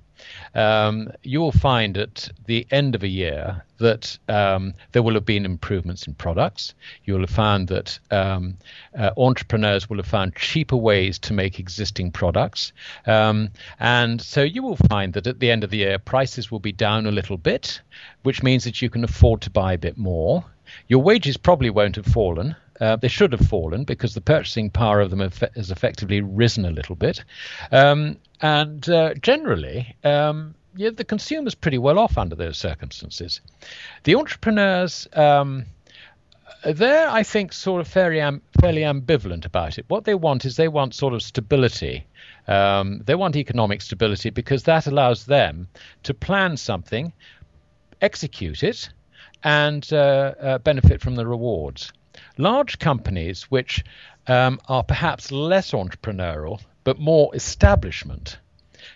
um, you will find at the end of a year that um, there will have been improvements in products. You will have found that um, uh, entrepreneurs will have found cheaper ways to make existing products. Um, and so you will find that at the end of the year, prices will be down a little bit, which means that you can afford to buy a bit more. Your wages probably won't have fallen. Uh, they should have fallen because the purchasing power of them has effectively risen a little bit. Um, and uh, generally, um, yeah, the consumer's pretty well off under those circumstances. The entrepreneurs, um, they're, I think, sort of fairly, am- fairly ambivalent about it. What they want is they want sort of stability. Um, they want economic stability because that allows them to plan something, execute it, and uh, uh, benefit from the rewards. Large companies, which um, are perhaps less entrepreneurial but more establishment,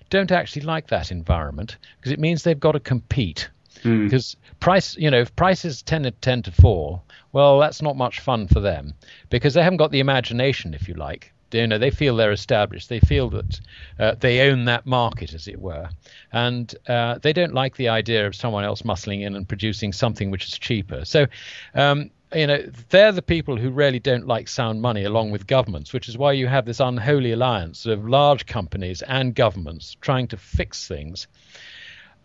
don't actually like that environment because it means they've got to compete. Mm. Because price, you know, if prices tend to tend to fall, well, that's not much fun for them because they haven't got the imagination, if you like. You know, they feel they're established. They feel that uh, they own that market, as it were, and uh, they don't like the idea of someone else muscling in and producing something which is cheaper. So, um, you know, they're the people who really don't like sound money along with governments, which is why you have this unholy alliance of large companies and governments trying to fix things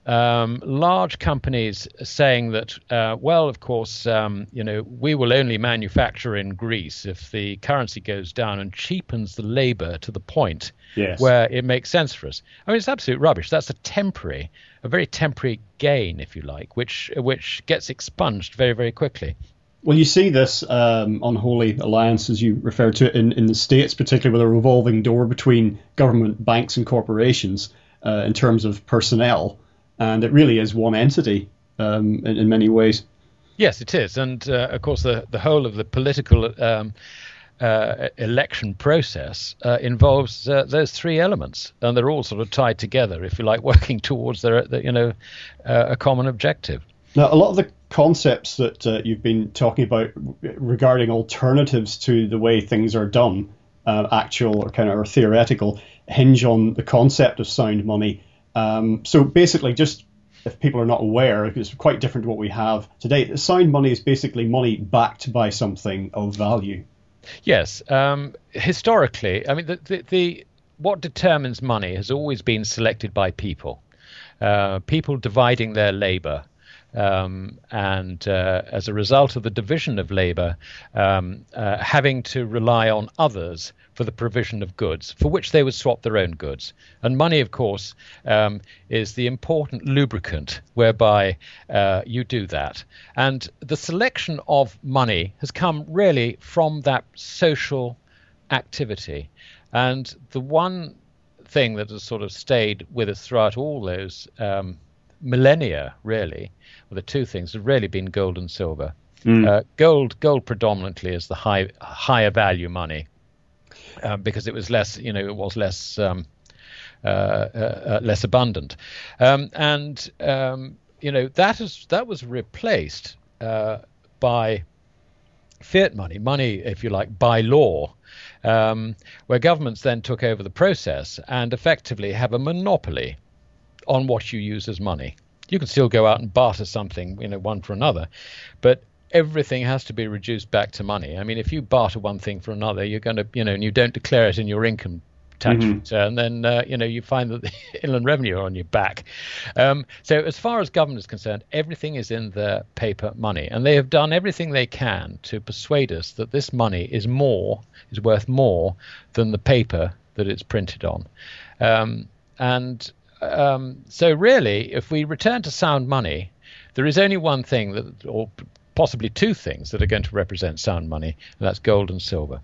um, large companies saying that, uh, well, of course, um, you know, we will only manufacture in Greece if the currency goes down and cheapens the labor to the point yes. where it makes sense for us. I mean, it's absolute rubbish. That's a temporary, a very temporary gain, if you like, which which gets expunged very, very quickly. Well, you see this um, unholy alliance, as you referred to it, in, in the States, particularly with a revolving door between government, banks, and corporations uh, in terms of personnel and it really is one entity um, in, in, many ways. Yes, it is, and uh, of course the the whole of the political. Um, uh, election process uh, involves uh, those three elements, and they're all sort of tied together, if you like, <laughs> working towards their, their you know, uh, a common objective. Now, a lot of the concepts that uh, you've been talking about regarding alternatives to the way things are done, uh, actual or kind of or theoretical, hinge on the concept of sound money um, so basically, just if people are not aware, it's quite different to what we have today. Sound money is basically money backed by something of value. Yes, um, historically, I mean the, the, the what determines money has always been selected by people, uh, people dividing their labour. Um, and uh, as a result of the division of labor, um, uh, having to rely on others for the provision of goods, for which they would swap their own goods. And money, of course, um, is the important lubricant whereby uh, you do that. And the selection of money has come really from that social activity. And the one thing that has sort of stayed with us throughout all those um, millennia, really, well, the two things have really been gold and silver. Mm. Uh, gold, gold predominantly is the high, higher value money, um, because it was less, you know, it was less um, uh, uh, uh, less abundant, um, and um, you know that is that was replaced uh, by fiat money, money, if you like, by law. Um, where governments then took over the process and effectively have a monopoly on what you use as money. You can still go out and barter something, you know, one for another, but everything has to be reduced back to money. I mean, if you barter one thing for another, you're going to, you know, and you don't declare it in your income tax mm-hmm. return, then uh, you know you find that the <laughs> inland revenue are on your back. Um, so as far as government is concerned, everything is in the paper money, and they have done everything they can to persuade us that this money is more, is worth more than the paper that it's printed on. Um, and um, so really, if we return to sound money, there is only one thing that, or possibly two things that are going to represent sound money, and that's gold and silver.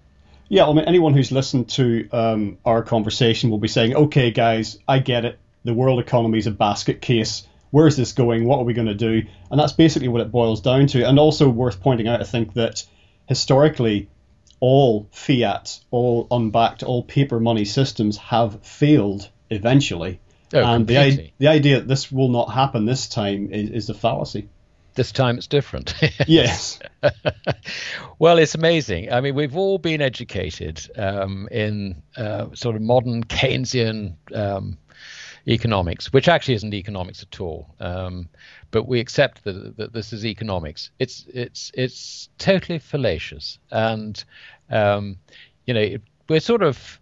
Yeah, I mean, anyone who's listened to um, our conversation will be saying, okay, guys, I get it. The world economy is a basket case. Where's this going? What are we going to do? And that's basically what it boils down to. And also worth pointing out, I think, that historically, all fiat, all unbacked, all paper money systems have failed eventually. Oh, and the, the idea that this will not happen this time is, is a fallacy this time it's different. <laughs> yes. <laughs> well, it's amazing. I mean, we've all been educated um, in uh, sort of modern Keynesian um, economics, which actually isn't economics at all. Um, but we accept that, that, this is economics. It's it's it's totally fallacious, and um, you know we're sort of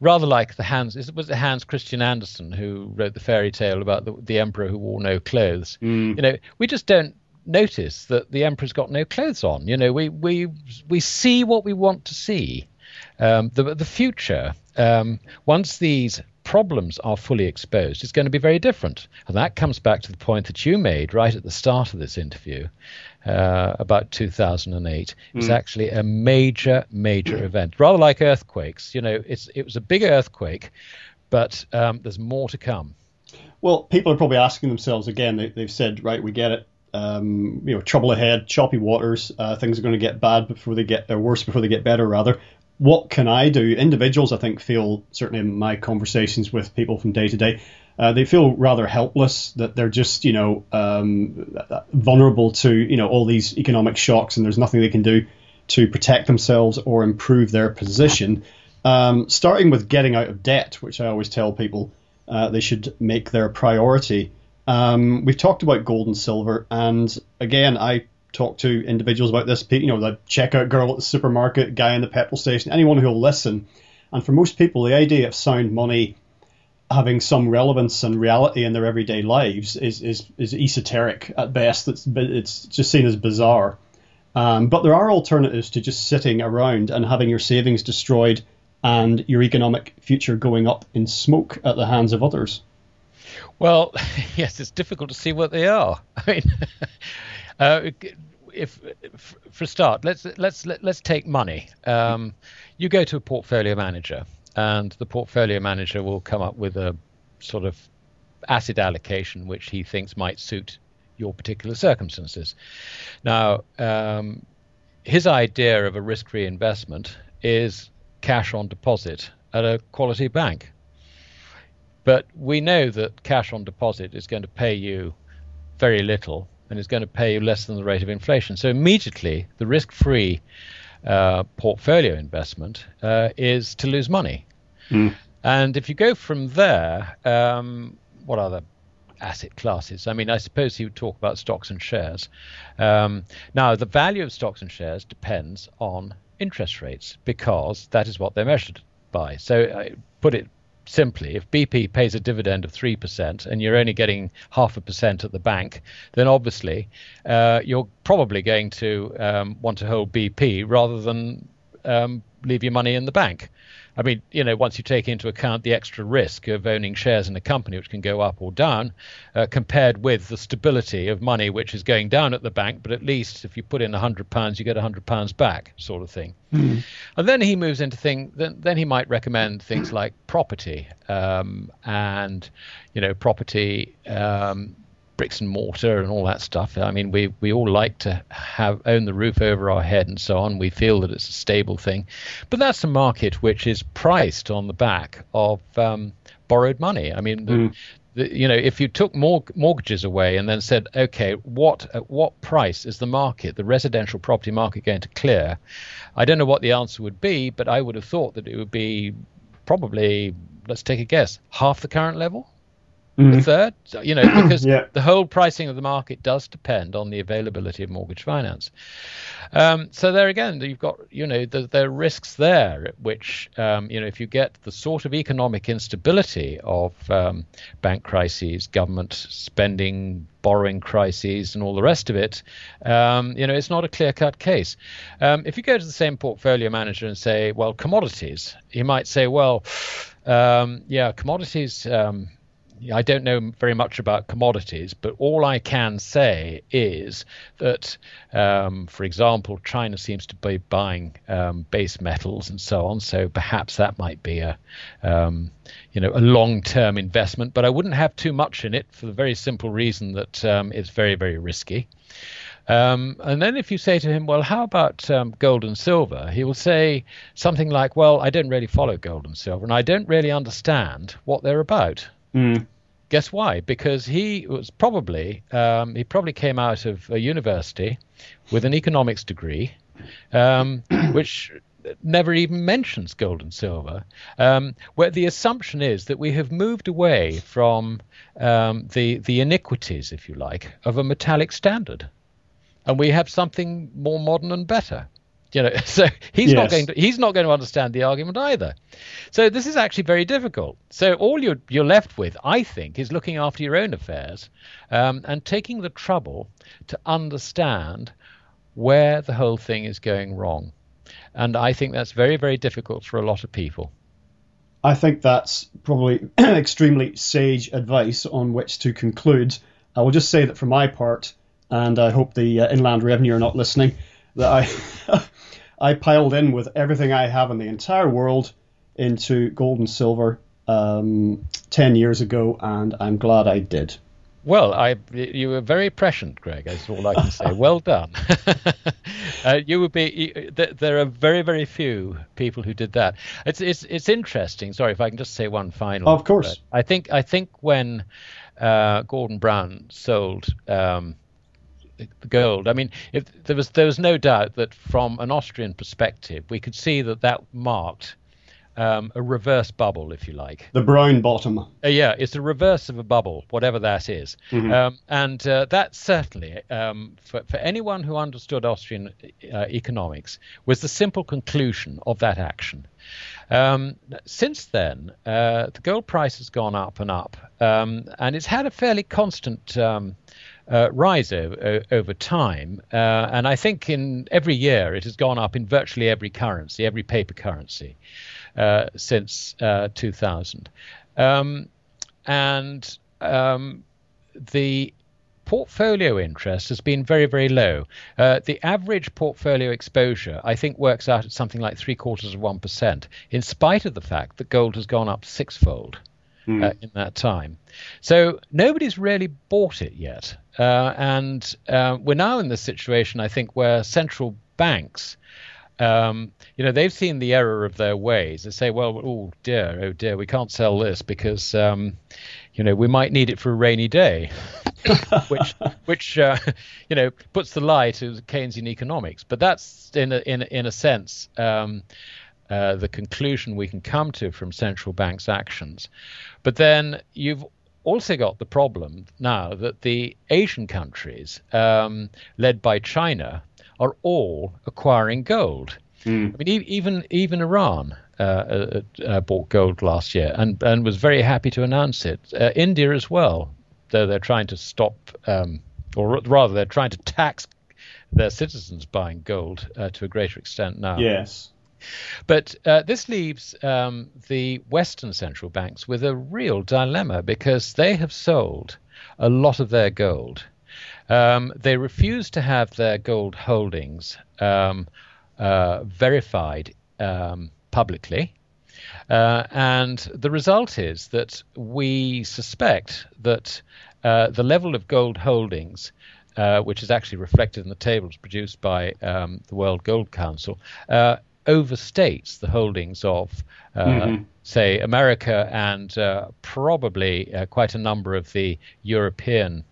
rather like the Hans. It was Hans Christian Andersen who wrote the fairy tale about the, the emperor who wore no clothes. Mm. You know, we just don't notice that the emperor's got no clothes on. You know, we we we see what we want to see. Um, the the future. Um, once these problems are fully exposed, it's going to be very different. And that comes back to the point that you made right at the start of this interview uh, about 2008. It's mm. actually a major, major <clears throat> event, rather like earthquakes. You know, it's it was a big earthquake, but um, there's more to come. Well, people are probably asking themselves again. They, have said, right, we get it. Um, you know, trouble ahead, choppy waters. Uh, things are going to get bad before they get, or worse before they get better, rather. What can I do? Individuals, I think, feel certainly in my conversations with people from day to day, uh, they feel rather helpless that they're just, you know, um, vulnerable to, you know, all these economic shocks, and there's nothing they can do to protect themselves or improve their position. Um, starting with getting out of debt, which I always tell people uh, they should make their priority. Um, we've talked about gold and silver, and again, I talk to individuals about this. You know, the checkout girl at the supermarket, guy in the petrol station, anyone who'll listen. And for most people, the idea of sound money having some relevance and reality in their everyday lives is is, is esoteric at best. It's it's just seen as bizarre. Um, but there are alternatives to just sitting around and having your savings destroyed and your economic future going up in smoke at the hands of others? Well, <laughs> yes, it's difficult to see what they are. I mean, <laughs> uh, if for a start, let's let's let, us let us take money. Um, you go to a portfolio manager, and the portfolio manager will come up with a sort of asset allocation which he thinks might suit your particular circumstances. Now, um, his idea of a risk-free investment is cash on deposit at a quality bank. But we know that cash on deposit is going to pay you very little and is going to pay you less than the rate of inflation. So immediately, the risk free uh, portfolio investment uh, is to lose money. Mm. And if you go from there, um, what other asset classes? I mean, I suppose he would talk about stocks and shares. Um, now, the value of stocks and shares depends on interest rates because that is what they're measured by. So, uh, put it simply, if BP pays a dividend of 3% and you're only getting half a percent at the bank, then obviously uh, you're probably going to um, want to hold BP rather than um, leave your money in the bank. I mean, you know, once you take into account the extra risk of owning shares in a company, which can go up or down, uh, compared with the stability of money which is going down at the bank, but at least if you put in a hundred pounds, you get a hundred pounds back, sort of thing. Mm. And then he moves into things. Then, then he might recommend things like property, um, and you know, property. Um, bricks and mortar and all that stuff. I mean, we we all like to have own the roof over our head and so on. We feel that it's a stable thing, but that's a market which is priced on the back of um, borrowed money. I mean, the, mm. the, you know, if you took mor- mortgages away and then said, okay, what at what price is the market, the residential property market, going to clear? I don't know what the answer would be, but I would have thought that it would be probably, let's take a guess, half the current level mm. a third. You know, because <clears throat> yeah. the whole pricing of the market does depend on the availability of mortgage finance. Um, so there again, you've got you know the, there are risks there, which um, you know if you get the sort of economic instability of um, bank crises, government spending, borrowing crises, and all the rest of it, um, you know it's not a clear-cut case. Um, if you go to the same portfolio manager and say, well, commodities, he might say, well, um, yeah, commodities. I don't know very much about commodities, but all I can say is that, um, for example, China seems to be buying um, base metals and so on. So perhaps that might be a, um, you know, a long-term investment. But I wouldn't have too much in it for the very simple reason that um, it's very, very risky. Um, and then if you say to him, well, how about um, gold and silver? He will say something like, well, I don't really follow gold and silver, and I don't really understand what they're about. Mm. Guess why? Because he was probably um, he probably came out of a university with an economics degree, um, <clears throat> which never even mentions gold and silver, um, where the assumption is that we have moved away from um, the the iniquities, if you like, of a metallic standard, and we have something more modern and better. You know, <laughs> so he's yes. not going to he's not going to understand the argument either. So this is actually very difficult. So all you're you're left with, I think, is looking after your own affairs um, and taking the trouble to understand where the whole thing is going wrong. And I think that's very very difficult for a lot of people. I think that's probably <clears throat> extremely sage advice on which to conclude. I will just say that for my part, and I hope the uh, Inland Revenue are not listening, that I <laughs> I piled in with everything I have in the entire world into gold and silver um, ten years ago, and I'm glad I did. Well, I you were very prescient, Greg. That's all I can say. well done. <laughs> uh, you would be. You, there are very, very few people who did that. It's it's it's interesting. Sorry, if I can just say one final. of course. I think I think when uh, Gordon Brown sold. Um, the gold. I mean, if there was there was no doubt that from an Austrian perspective, we could see that that marked um, a reverse bubble, if you like. The brown bottom. Uh, yeah, it's the reverse of a bubble, whatever that is. Mm-hmm. Um, and uh, that certainly, um, for, for anyone who understood Austrian uh, economics, was the simple conclusion of that action. Um, since then, uh, the gold price has gone up and up, um, and it's had a fairly constant um, uh, rise over, over time. Uh, and I think in every year it has gone up in virtually every currency, every paper currency uh, since uh, 2000. Um, and um, the portfolio interest has been very, very low. Uh, the average portfolio exposure, I think, works out at something like three quarters of 1%, in spite of the fact that gold has gone up sixfold. Mm. Uh, in that time. So nobody's really bought it yet. Uh, and uh, we're now in this situation, I think, where central banks, um, you know, they've seen the error of their ways. They say, well, oh dear, oh dear, we can't sell this because, um, you know, we might need it for a rainy day, <laughs> which, which, uh, you know, puts the lie to Keynesian economics. But that's in a, in in a sense. Um, uh, the conclusion we can come to from central banks' actions. But then you've also got the problem now that the Asian countries, um, led by China, are all acquiring gold. Mm. I mean, even even Iran uh, uh, uh, bought gold last year and and was very happy to announce it. Uh, India as well, though they're trying to stop, um, or rather, they're trying to tax their citizens buying gold uh, to a greater extent now. Yes. But uh, this leaves um, the Western central banks with a real dilemma because they have sold a lot of their gold. Um, they refuse to have their gold holdings um, uh, verified um, publicly. Uh, and the result is that we suspect that uh, the level of gold holdings uh, which is actually reflected in the tables produced by um, the World Gold Council, uh, overstates the holdings of, uh, mm-hmm. say, America and uh, probably uh, quite a number of the European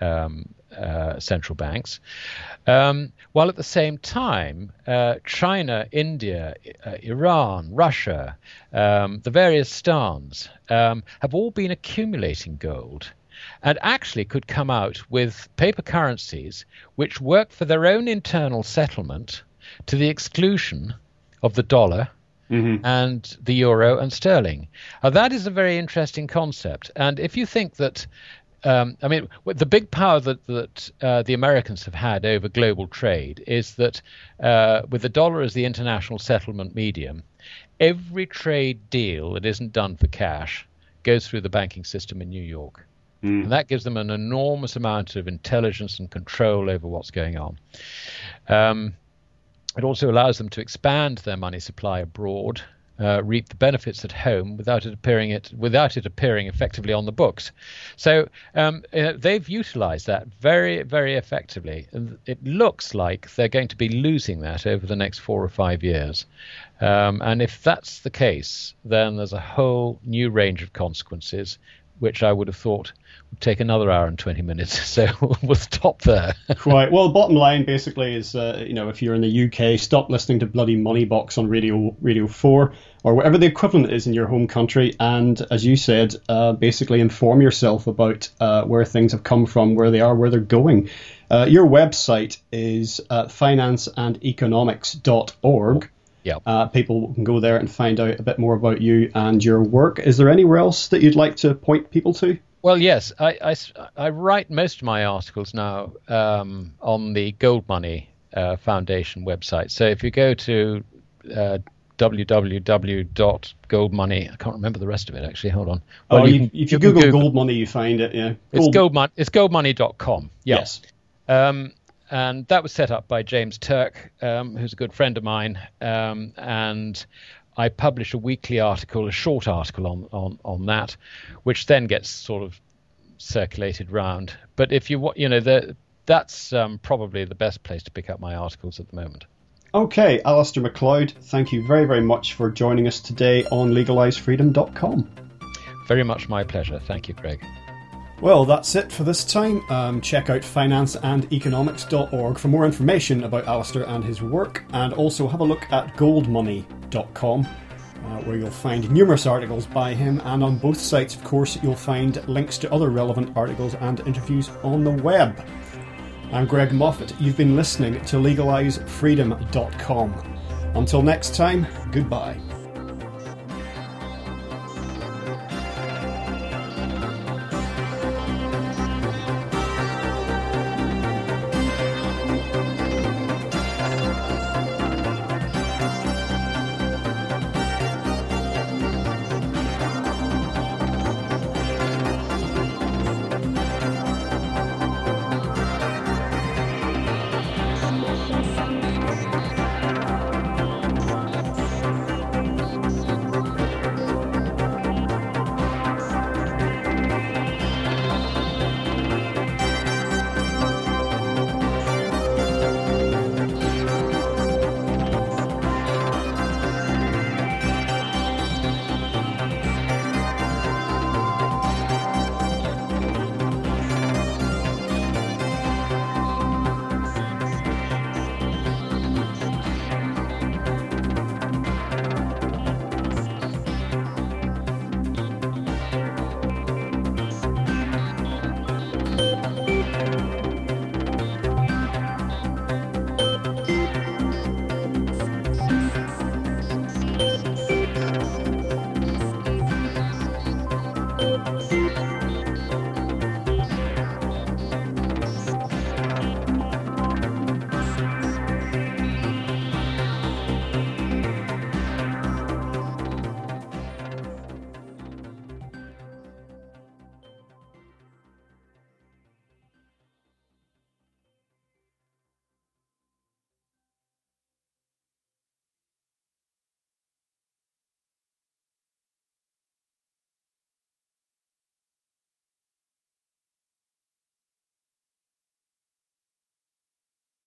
um, uh, central banks, um, while at the same time, uh, China, India, uh, Iran, Russia, um, the various stans um, have all been accumulating gold and actually could come out with paper currencies which work for their own internal settlement to the exclusion of the dollar mm-hmm. and the euro and sterling. Now, that is a very interesting concept. And if you think that um, I mean, the big power that that uh, the Americans have had over global trade is that uh, with the dollar as the international settlement medium, every trade deal that isn't done for cash goes through the banking system in New York. Mm. And that gives them an enormous amount of intelligence and control over what's going on. Um, it also allows them to expand their money supply abroad, uh, reap the benefits at home without it appearing it without it appearing effectively on the books. So um, uh, they've utilised that very very effectively, and it looks like they're going to be losing that over the next four or five years. Um, and if that's the case, then there's a whole new range of consequences, which I would have thought would take another hour and 20 minutes. <laughs> So <laughs> we'll stop there. right. Well, bottom line basically is, uh, you know, if you're in the UK, stop listening to bloody Moneybox on Radio Radio 4 or whatever the equivalent is in your home country. And as you said, uh, basically inform yourself about uh, where things have come from, where they are, where they're going. Uh, your website is uh, financeandeconomics.org. Yeah. Uh, people can go there and find out a bit more about you and your work. Is there anywhere else that you'd like to point people to? Well, yes, I, I, I write most of my articles now um, on the GoldMoney uh, Foundation website. So if you go to uh, www.goldmoney. I can't remember the rest of it actually. Hold on. Well, oh, you, you, if you, you Google, Google, gold money, you find it. Yeah, gold. it's gold It's goldmoney.com. Yeah. Yes. Um, and that was set up by James Turk, um, who's a good friend of mine. Um, and I publish a weekly article, a short article on, on, on that, which then gets sort of circulated round. But if you want, you know, the, that's um, probably the best place to pick up my articles at the moment. Okay, Alasdair Macleod, thank you very, very much for joining us today on legalizefreedom.com. Very much my pleasure. Thank you, Greg. Well, that's it for this time. Um, check out financeandeconomics.org for more information about Alasdair and his work, and also have a look at goldmoney.com. Uh, where you'll find numerous articles by him, and on both sites, of course, you'll find links to other relevant articles and interviews on the web. I'm Greg Moffat. You've been listening to LegalizeFreedom.com. Until next time, goodbye.